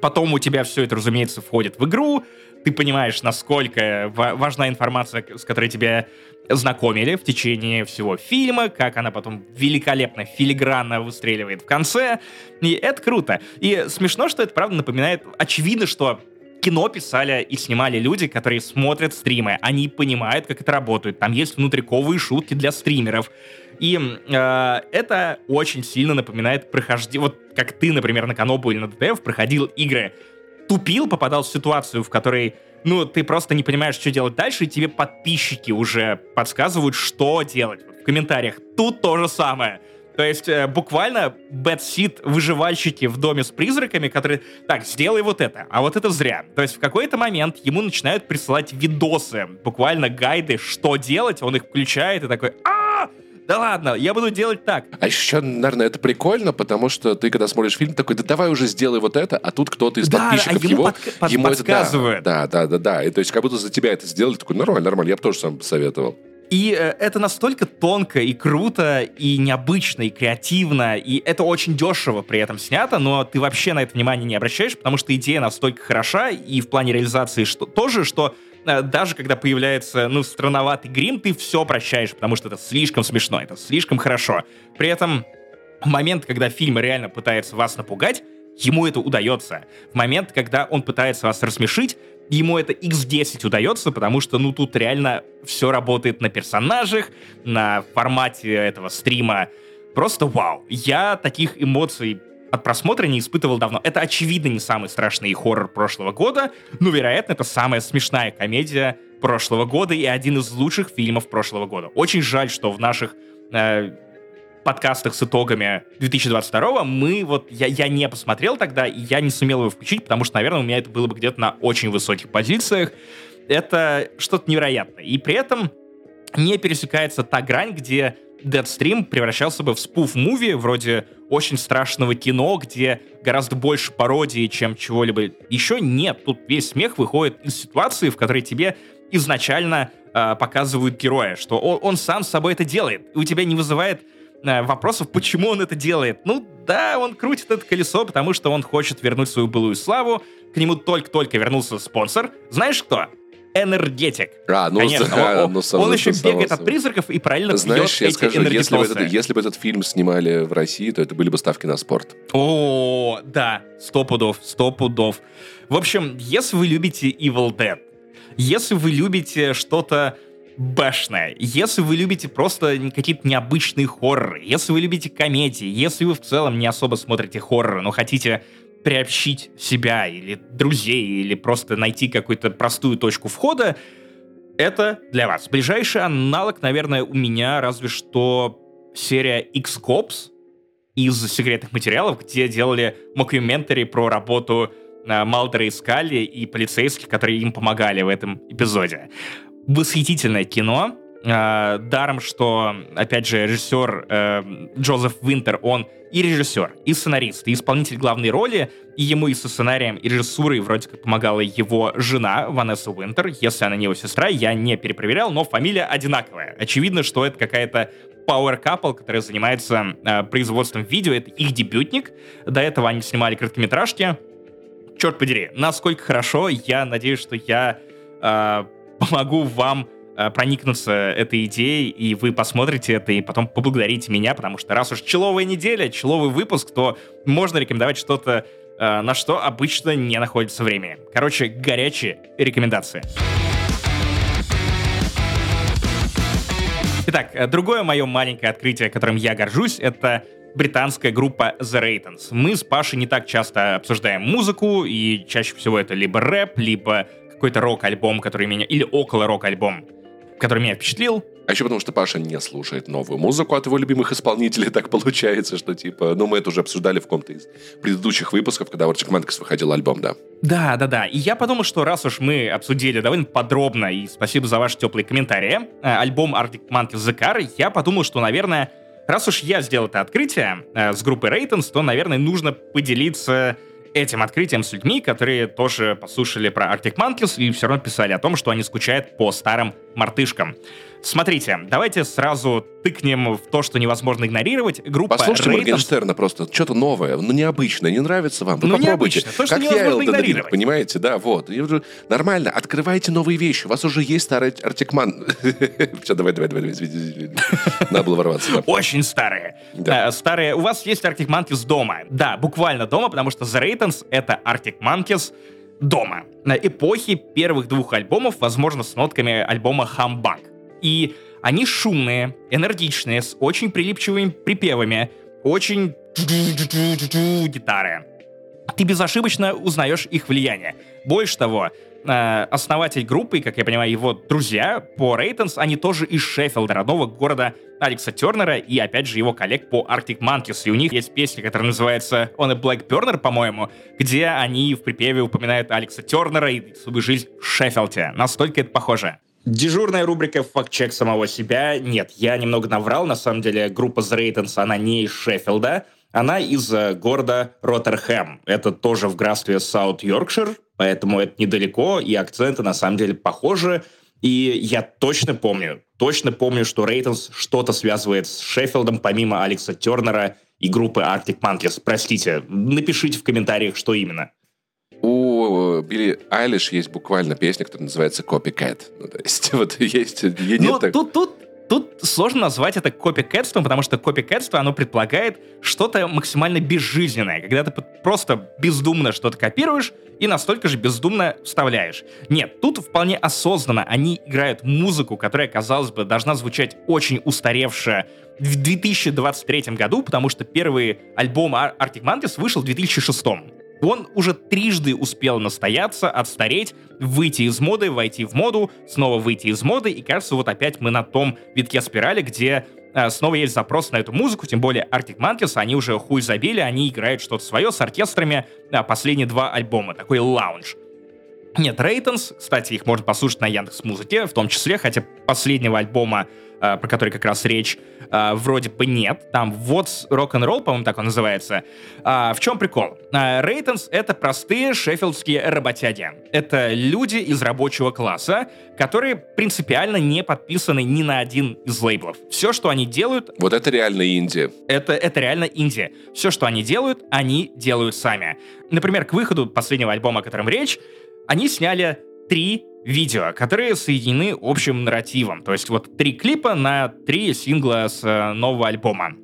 Потом у тебя все это, разумеется, входит в игру, ты понимаешь, насколько важна информация, с которой тебя знакомили в течение всего фильма, как она потом великолепно, филигранно выстреливает в конце. И это круто. И смешно, что это, правда, напоминает... Очевидно, что кино писали и снимали люди, которые смотрят стримы. Они понимают, как это работает. Там есть внутриковые шутки для стримеров. И э, это очень сильно напоминает прохождение... Вот как ты, например, на Канобу или на ДТФ проходил игры тупил, попадал в ситуацию, в которой ну, ты просто не понимаешь, что делать дальше, и тебе подписчики уже подсказывают, что делать в комментариях. Тут то же самое. То есть э, буквально бэтсит выживальщики в доме с призраками, которые, так, сделай вот это, а вот это зря. То есть в какой-то момент ему начинают присылать видосы, буквально гайды, что делать, он их включает и такой, а да ладно, я буду делать так. А еще, наверное, это прикольно, потому что ты, когда смотришь фильм, такой, да давай уже сделай вот это, а тут кто-то из да, подписчиков а ему, его... Под, ему подсказывает. Это, да, да, да, да, да. И то есть как будто за тебя это сделали, такой, нормально, нормально, я бы тоже сам советовал. И э, это настолько тонко и круто, и необычно, и креативно, и это очень дешево при этом снято, но ты вообще на это внимание не обращаешь, потому что идея настолько хороша, и в плане реализации что, тоже, что Э, даже когда появляется, ну, странноватый грим, ты все прощаешь, потому что это слишком смешно, это слишком хорошо. При этом момент, когда фильм реально пытается вас напугать, ему это удается. В момент, когда он пытается вас рассмешить, ему это x10 удается, потому что, ну, тут реально все работает на персонажах, на формате этого стрима. Просто вау. Я таких эмоций от просмотра не испытывал давно. Это, очевидно, не самый страшный хоррор прошлого года, но, вероятно, это самая смешная комедия прошлого года и один из лучших фильмов прошлого года. Очень жаль, что в наших э, подкастах с итогами 2022 мы вот я, я не посмотрел тогда, и я не сумел его включить, потому что, наверное, у меня это было бы где-то на очень высоких позициях. Это что-то невероятное. И при этом не пересекается та грань, где Deadstream превращался бы в спуф-муви, вроде очень страшного кино, где гораздо больше пародии, чем чего-либо еще. Нет, тут весь смех выходит из ситуации, в которой тебе изначально э, показывают героя, что он, он сам с собой это делает, и у тебя не вызывает вопросов, почему он это делает. Ну да, он крутит это колесо, потому что он хочет вернуть свою былую славу, к нему только-только вернулся спонсор. Знаешь кто? энергетик. А, ну, Конечно, а, *laughs* он, ну, он еще бегает от призраков и параллельно Знаешь, пьет я эти скажу, если бы, этот, если бы этот фильм снимали в России, то это были бы ставки на спорт. О, да, сто пудов, сто пудов. В общем, если вы любите Evil Dead, если вы любите что-то бэшное, если вы любите просто какие-то необычные хорроры, если вы любите комедии, если вы в целом не особо смотрите хорроры, но хотите приобщить себя или друзей, или просто найти какую-то простую точку входа, это для вас. Ближайший аналог, наверное, у меня разве что серия X-Cops из секретных материалов, где делали мокьюментари про работу э, Малдера и Скалли и полицейских, которые им помогали в этом эпизоде. Восхитительное кино, Э, даром, что, опять же, режиссер э, Джозеф Винтер, он и режиссер, и сценарист, и исполнитель главной роли, и ему и со сценарием, и режиссурой вроде как помогала его жена Ванесса Уинтер, если она не его сестра, я не перепроверял, но фамилия одинаковая. Очевидно, что это какая-то Power Couple, которая занимается э, производством видео, это их дебютник. До этого они снимали короткометражки. Черт подери, насколько хорошо, я надеюсь, что я э, помогу вам Э, проникнуться этой идеей, и вы посмотрите это, и потом поблагодарите меня, потому что раз уж человая неделя, человый выпуск, то можно рекомендовать что-то, э, на что обычно не находится времени. Короче, горячие рекомендации. Итак, э, другое мое маленькое открытие, которым я горжусь, это британская группа The Raitons. Мы с Пашей не так часто обсуждаем музыку, и чаще всего это либо рэп, либо какой-то рок-альбом, который меня... или около рок-альбом, который меня впечатлил. А еще потому, что Паша не слушает новую музыку от его любимых исполнителей, *laughs* так получается, что типа, ну мы это уже обсуждали в каком-то из предыдущих выпусков, когда у Arctic Monkeys выходил альбом, да. Да, да, да. И я подумал, что раз уж мы обсудили довольно подробно, и спасибо за ваши теплые комментарии, э, альбом Arctic Monkeys The Car, я подумал, что, наверное, раз уж я сделал это открытие э, с группой Рейтонс, то, наверное, нужно поделиться этим открытием с людьми, которые тоже послушали про Arctic Monkeys и все равно писали о том, что они скучают по старым мартышкам. Смотрите, давайте сразу тыкнем в то, что невозможно игнорировать. Группа Послушайте Raiders... Моргенштерна просто. Что-то новое, ну необычное, не нравится вам. Вы Ну, попробуйте. необычно. То, что как я Ring, игнорировать. понимаете? Да, вот. И Нормально, открывайте новые вещи. У вас уже есть старый Артикман. *laughs* Все, давай, давай, давай. извини, извини. Надо было ворваться. Очень старые. Э, старые. У вас есть Arctic Monkeys дома. Да, буквально дома, потому что The Raitons — это Arctic Monkeys дома. На эпохи первых двух альбомов, возможно, с нотками альбома Humbug. И они шумные, энергичные, с очень прилипчивыми припевами, очень гитары. Ты безошибочно узнаешь их влияние. Больше того, э, основатель группы, как я понимаю, его друзья по Рейтонс, они тоже из Шеффилда, родного города Алекса Тернера, и опять же его коллег по Arctic Monkeys. И у них есть песня, которая называется On a Black Burner, по-моему, где они в припеве упоминают Алекса Тернера и свою жизнь в Шеффилде. Настолько это похоже. Дежурная рубрика «Факт-чек самого себя». Нет, я немного наврал. На самом деле группа The Raitons, она не из Шеффилда. Она из э, города Роттерхэм. Это тоже в графстве Саут Йоркшир, поэтому это недалеко, и акценты на самом деле похожи. И я точно помню, точно помню, что Рейтонс что-то связывает с Шеффилдом, помимо Алекса Тернера и группы Arctic Monkeys. Простите, напишите в комментариях, что именно. У Билли Айлиш есть буквально песня, которая называется Copycat. Ну, то есть, *laughs* вот есть... Нет так- тут, тут, тут сложно назвать это копикэтством, потому что копикэтство, оно предполагает что-то максимально безжизненное, когда ты просто бездумно что-то копируешь и настолько же бездумно вставляешь. Нет, тут вполне осознанно они играют музыку, которая, казалось бы, должна звучать очень устаревшая в 2023 году, потому что первый альбом Ar- Arctic Monkeys вышел в 2006. Он уже трижды успел настояться, отстареть, выйти из моды, войти в моду, снова выйти из моды, и кажется, вот опять мы на том витке спирали, где э, снова есть запрос на эту музыку, тем более Arctic Monkeys, они уже хуй забили, они играют что-то свое с оркестрами, а, последние два альбома, такой лаунж. Нет, Reytons, кстати, их можно послушать на Яндекс Музыке, в том числе, хотя последнего альбома, э, про который как раз речь, э, вроде бы нет. Там and Roll, по-моему, так он называется. А, в чем прикол? Reytons — это простые шеффилдские работяги. Это люди из рабочего класса, которые принципиально не подписаны ни на один из лейблов. Все, что они делают, Вот это реально инди. это, это реально Индия. Все, что они делают, они делают сами. Например, к выходу последнего альбома, о котором речь, они сняли три видео, которые соединены общим нарративом. То есть вот три клипа на три сингла с э, нового альбома.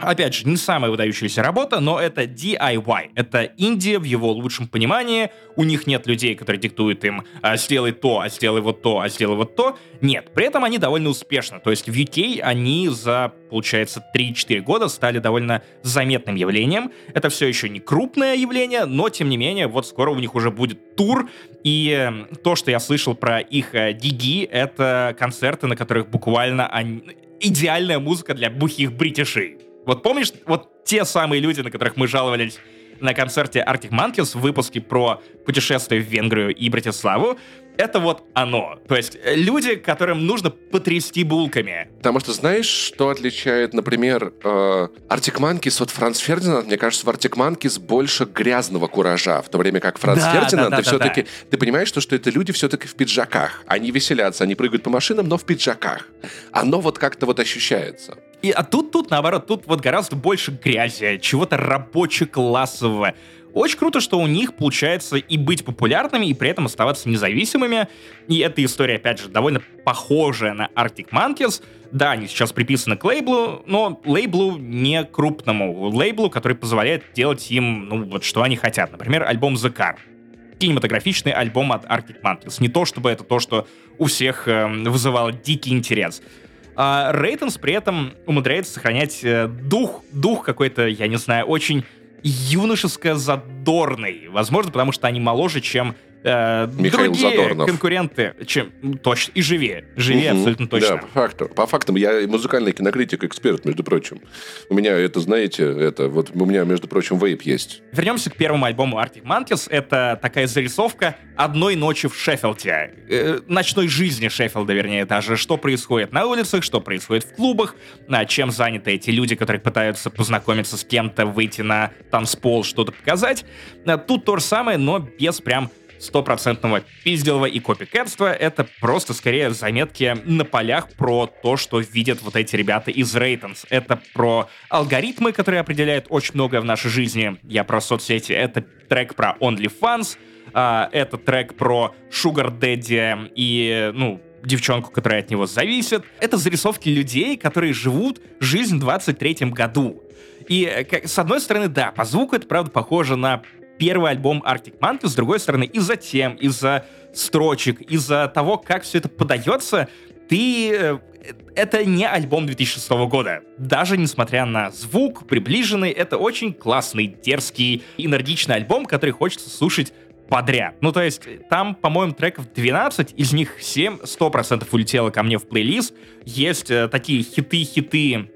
Опять же, не самая выдающаяся работа, но это DIY. Это Индия в его лучшем понимании. У них нет людей, которые диктуют им а, «сделай то, а сделай вот то, а сделай вот то». Нет, при этом они довольно успешны. То есть в UK они за, получается, 3-4 года стали довольно заметным явлением. Это все еще не крупное явление, но, тем не менее, вот скоро у них уже будет тур. И э, то, что я слышал про их э, диги, это концерты, на которых буквально они... идеальная музыка для бухих бритишей. Вот помнишь, вот те самые люди, на которых мы жаловались на концерте Arctic Monkeys в выпуске про путешествие в Венгрию и Братиславу, это вот оно. То есть э, люди, которым нужно потрясти булками. Потому что знаешь, что отличает, например, э, Arctic Monkeys от Франц Фердинанд? Мне кажется, в Arctic Monkeys больше грязного куража, в то время как Франц Да, Фердинанд, да, ты да, все-таки... да. Ты понимаешь, что, что это люди все-таки в пиджаках. Они веселятся, они прыгают по машинам, но в пиджаках. Оно вот как-то вот ощущается. И, а тут, тут, наоборот, тут вот гораздо больше грязи, чего-то рабоче-классового. Очень круто, что у них получается и быть популярными, и при этом оставаться независимыми. И эта история, опять же, довольно похожая на Arctic Monkeys. Да, они сейчас приписаны к лейблу, но лейблу не крупному. Лейблу, который позволяет делать им, ну, вот что они хотят. Например, альбом The Car кинематографичный альбом от Arctic Monkeys. Не то, чтобы это то, что у всех э, вызывало дикий интерес. А Рейтонс при этом умудряется сохранять э, дух, дух какой-то, я не знаю, очень юношеско-задорный. Возможно, потому что они моложе, чем э, Михаил другие Задорнов. конкуренты. Чем, м, точно, и живее. Живее Мгм. абсолютно Да, точно. по факту. По фактам. Я музыкальный кинокритик, эксперт, между прочим. У меня это, знаете, это вот у меня, между прочим, вейп есть. Вернемся к первому альбому Arctic Monkeys. Это такая зарисовка одной ночи в Шеффилде. Э, ночной жизни Шеффилда, вернее, даже. Что происходит на улицах, что происходит в клубах, а, чем заняты эти люди, которые пытаются познакомиться с кем-то, выйти на танцпол, что-то показать. А, Тут то же самое, но без прям стопроцентного пизделого и копикетства. Это просто скорее заметки на полях про то, что видят вот эти ребята из Рейтонс. Это про алгоритмы, которые определяют очень многое в нашей жизни. Я про соцсети. Это трек про OnlyFans. А, это трек про Sugar Daddy и, ну, девчонку, которая от него зависит. Это зарисовки людей, которые живут жизнь в 23-м году. И, э, как, с одной стороны, да, по звуку это, правда, похоже на первый альбом Arctic Monkeys, с другой стороны, из-за тем, из-за строчек, из-за того, как все это подается, ты... Э, это не альбом 2006 года. Даже несмотря на звук приближенный, это очень классный, дерзкий, энергичный альбом, который хочется слушать подряд. Ну, то есть, там, по-моему, треков 12, из них 7 100% улетело ко мне в плейлист. Есть э, такие хиты-хиты,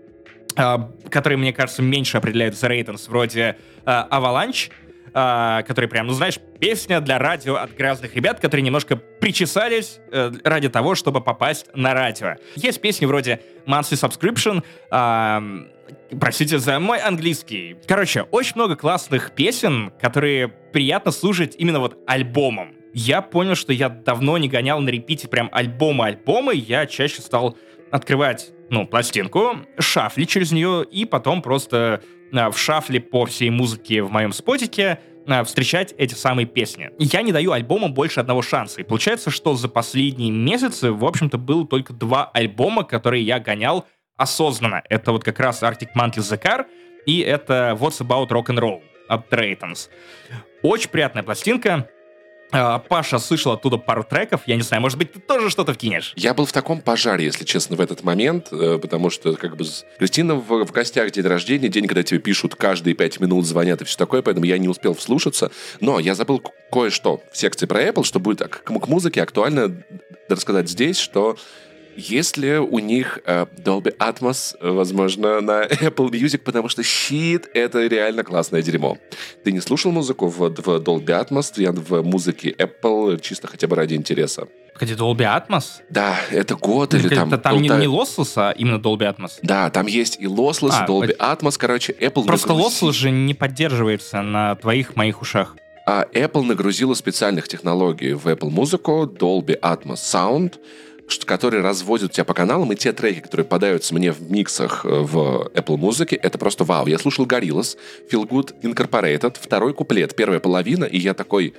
э, которые, мне кажется, меньше определяют The Ratings, вроде э, Avalanche, э, который прям, ну знаешь, песня для радио от грязных ребят, которые немножко причесались э, ради того, чтобы попасть на радио. Есть песни вроде Monthly Subscription, э, Простите за мой английский. Короче, очень много классных песен, которые приятно слушать именно вот альбомом. Я понял, что я давно не гонял на репите прям альбомы-альбомы, я чаще стал открывать, ну, пластинку, шафли через нее, и потом просто а, в шафле по всей музыке в моем спотике а, встречать эти самые песни. Я не даю альбомам больше одного шанса. И получается, что за последние месяцы, в общем-то, было только два альбома, которые я гонял осознанно. Это вот как раз Arctic Monkeys The Car и это What's About Rock and Roll от Draytons. Очень приятная пластинка. А, Паша слышал оттуда пару треков. Я не знаю, может быть, ты тоже что-то вкинешь? Я был в таком пожаре, если честно, в этот момент, э, потому что, как бы, Кристина в, в гостях день рождения, день, когда тебе пишут каждые пять минут, звонят и все такое, поэтому я не успел вслушаться. Но я забыл кое-что в секции про Apple, что будет к, к музыке актуально рассказать здесь, что есть ли у них э, Dolby Atmos, возможно, на *laughs* Apple Music, потому что щит — это реально классное дерьмо. Ты не слушал музыку в, в Dolby Atmos, я в музыке Apple чисто хотя бы ради интереса? Погоди, Dolby Atmos? Да, это год или там... Это там не, не Lossless, а именно Dolby Atmos? Да, там есть и Lossless, а, Dolby Atmos, короче, Apple... Просто нагрузи... Lossless же не поддерживается на твоих моих ушах. А Apple нагрузила специальных технологий в Apple музыку, Dolby Atmos Sound, которые разводят тебя по каналам, и те треки, которые подаются мне в миксах э, в Apple Music, это просто вау. Я слушал Gorillaz, Feel Good Incorporated, второй куплет, первая половина, и я такой,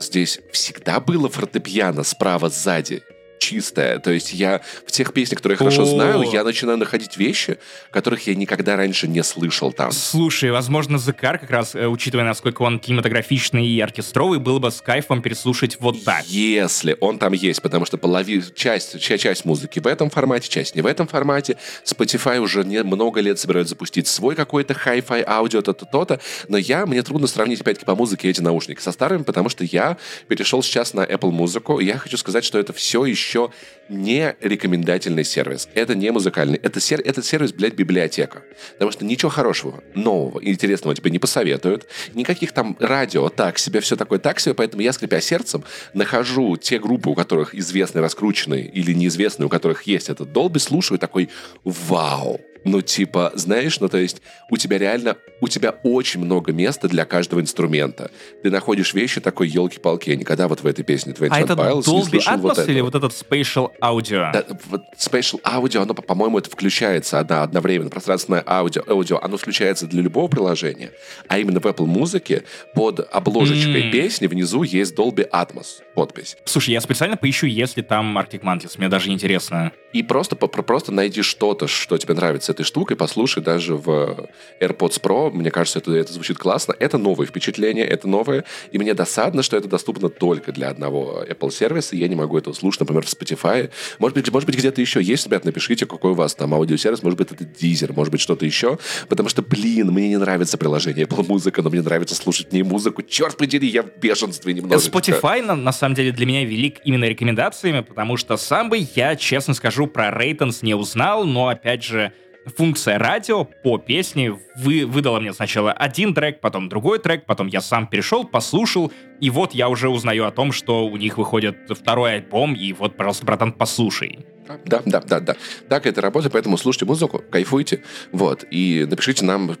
здесь всегда было фортепиано справа сзади чистая. То есть я в тех песнях, которые я хорошо знаю, я начинаю находить вещи, которых я никогда раньше не слышал там. Слушай, возможно, Закар, как раз, э, учитывая, насколько он кинематографичный и оркестровый, было бы с кайфом переслушать вот так. Если он там есть, потому что полови... часть, часть музыки в этом формате, часть не в этом формате. Spotify уже не много лет собирают запустить свой какой-то хай-фай аудио, то-то, то-то. Но я, мне трудно сравнить, опять-таки, по музыке эти наушники со старыми, потому что я перешел сейчас на Apple музыку, и я хочу сказать, что это все еще еще не рекомендательный сервис. Это не музыкальный. Это, сер, этот сервис, блядь, библиотека. Потому что ничего хорошего, нового, интересного тебе не посоветуют. Никаких там радио, так себе, все такое так себе. Поэтому я, скрипя сердцем, нахожу те группы, у которых известны, раскрученные или неизвестные, у которых есть этот долби, слушаю такой «Вау!» Ну, типа, знаешь, ну, то есть у тебя реально, у тебя очень много места для каждого инструмента. Ты находишь вещи такой, елки-палки, я никогда вот в этой песне 21 а это Pilots Dolby не слышал Atmos вот или вот этот Spatial Audio? Да, вот Spatial Audio, оно, по-моему, это включается одно, одновременно. Пространственное аудио, аудио, оно включается для любого приложения. А именно в Apple Музыке под обложечкой mm. песни внизу есть Dolby Atmos подпись. Слушай, я специально поищу, если там Arctic Monkeys. Мне даже интересно. И просто, просто найди что-то, что тебе нравится этой штукой, послушай даже в AirPods Pro. Мне кажется, это, это звучит классно. Это новое впечатление, это новое. И мне досадно, что это доступно только для одного Apple сервиса. Я не могу этого слушать, например, в Spotify. Может быть, может быть где-то еще есть, ребят, напишите, какой у вас там аудиосервис. Может быть, это Deezer, может быть, что-то еще. Потому что, блин, мне не нравится приложение Apple Музыка, но мне нравится слушать в музыку. Черт подери, я в бешенстве немножечко. Spotify, на, на самом деле, для меня велик именно рекомендациями, потому что сам бы я, честно скажу, про Рейтонс не узнал, но, опять же, функция радио по песне вы, выдала мне сначала один трек, потом другой трек, потом я сам перешел, послушал, и вот я уже узнаю о том, что у них выходит второй альбом, и вот, пожалуйста, братан, послушай. Да, да, да, да. Так это работает, поэтому слушайте музыку, кайфуйте, вот, и напишите нам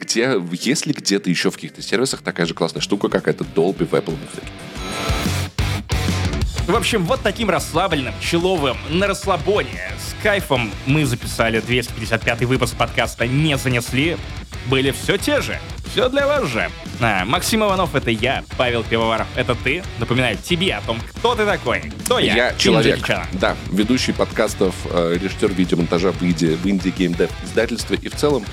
где, есть ли где-то еще в каких-то сервисах такая же классная штука, как это Dolby в Apple Music? В общем, вот таким расслабленным, человым, на расслабоне, с кайфом мы записали 255 выпуск подкаста «Не занесли». Были все те же, все для вас же. А, Максим Иванов — это я, Павел Пивоваров — это ты. Напоминаю тебе о том, кто ты такой. Кто я? Я человек, да, ведущий подкастов, э, режиссер видеомонтажа в инди, в инди геймдев издательстве и в целом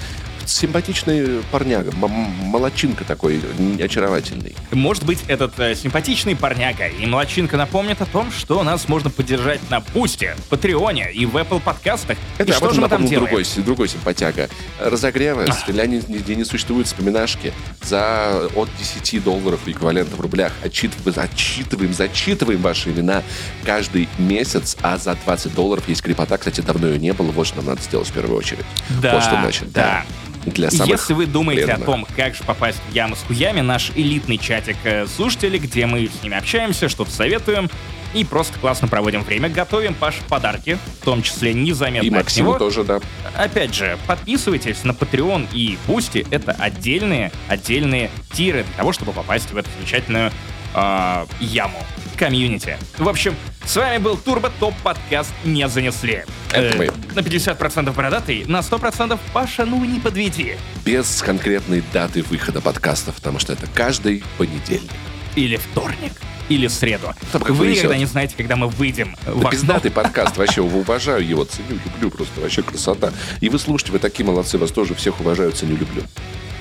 симпатичный парняга, молочинка такой, очаровательный. Может быть, этот э, симпатичный парняга и младчинка напомнит о том, что нас можно поддержать на Пусте, Патреоне и в Apple подкастах. Это и что же мы там делаем? другой, другой симпатяга. Разогревы, стреляния, где не существует вспоминашки, за от 10 долларов эквивалента в рублях отчитываем, зачитываем, зачитываем ваши имена каждый месяц, а за 20 долларов есть крепота. Кстати, давно ее не было, вот что нам надо сделать в первую очередь. Да, вот что значит, да. Для самых Если вы думаете преданных. о том, как же попасть в яму с хуями, наш элитный чатик э, слушателей, где мы с ними общаемся, что-то советуем и просто классно проводим время, готовим Паше подарки, в том числе незаметно И от Максиму него. тоже, да. Опять же, подписывайтесь на Patreon и Boosty. Это отдельные, отдельные тиры для того, чтобы попасть в эту замечательную э, яму комьюнити. В общем, с вами был Турбо Топ подкаст «Не занесли». Это мы. На 50% бородатый, на 100% Паша, ну не подведи. Без конкретной даты выхода подкастов, потому что это каждый понедельник. Или вторник, или среду. Там Вы повезет. никогда не знаете, когда мы выйдем Да пиздатый подкаст, вообще, уважаю его, ценю, люблю просто, вообще красота. И вы слушайте, вы такие молодцы, вас тоже всех уважаю, ценю, люблю.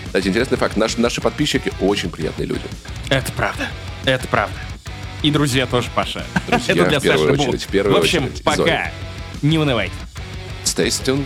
Кстати, интересный факт, наши, наши подписчики очень приятные люди. Это правда. Это правда. И друзья тоже, Паша. *laughs* Друзья, Это для в первую Саши очередь, в первую В общем, очередь. Пока. Зоя. Не унывайте. Stay tuned.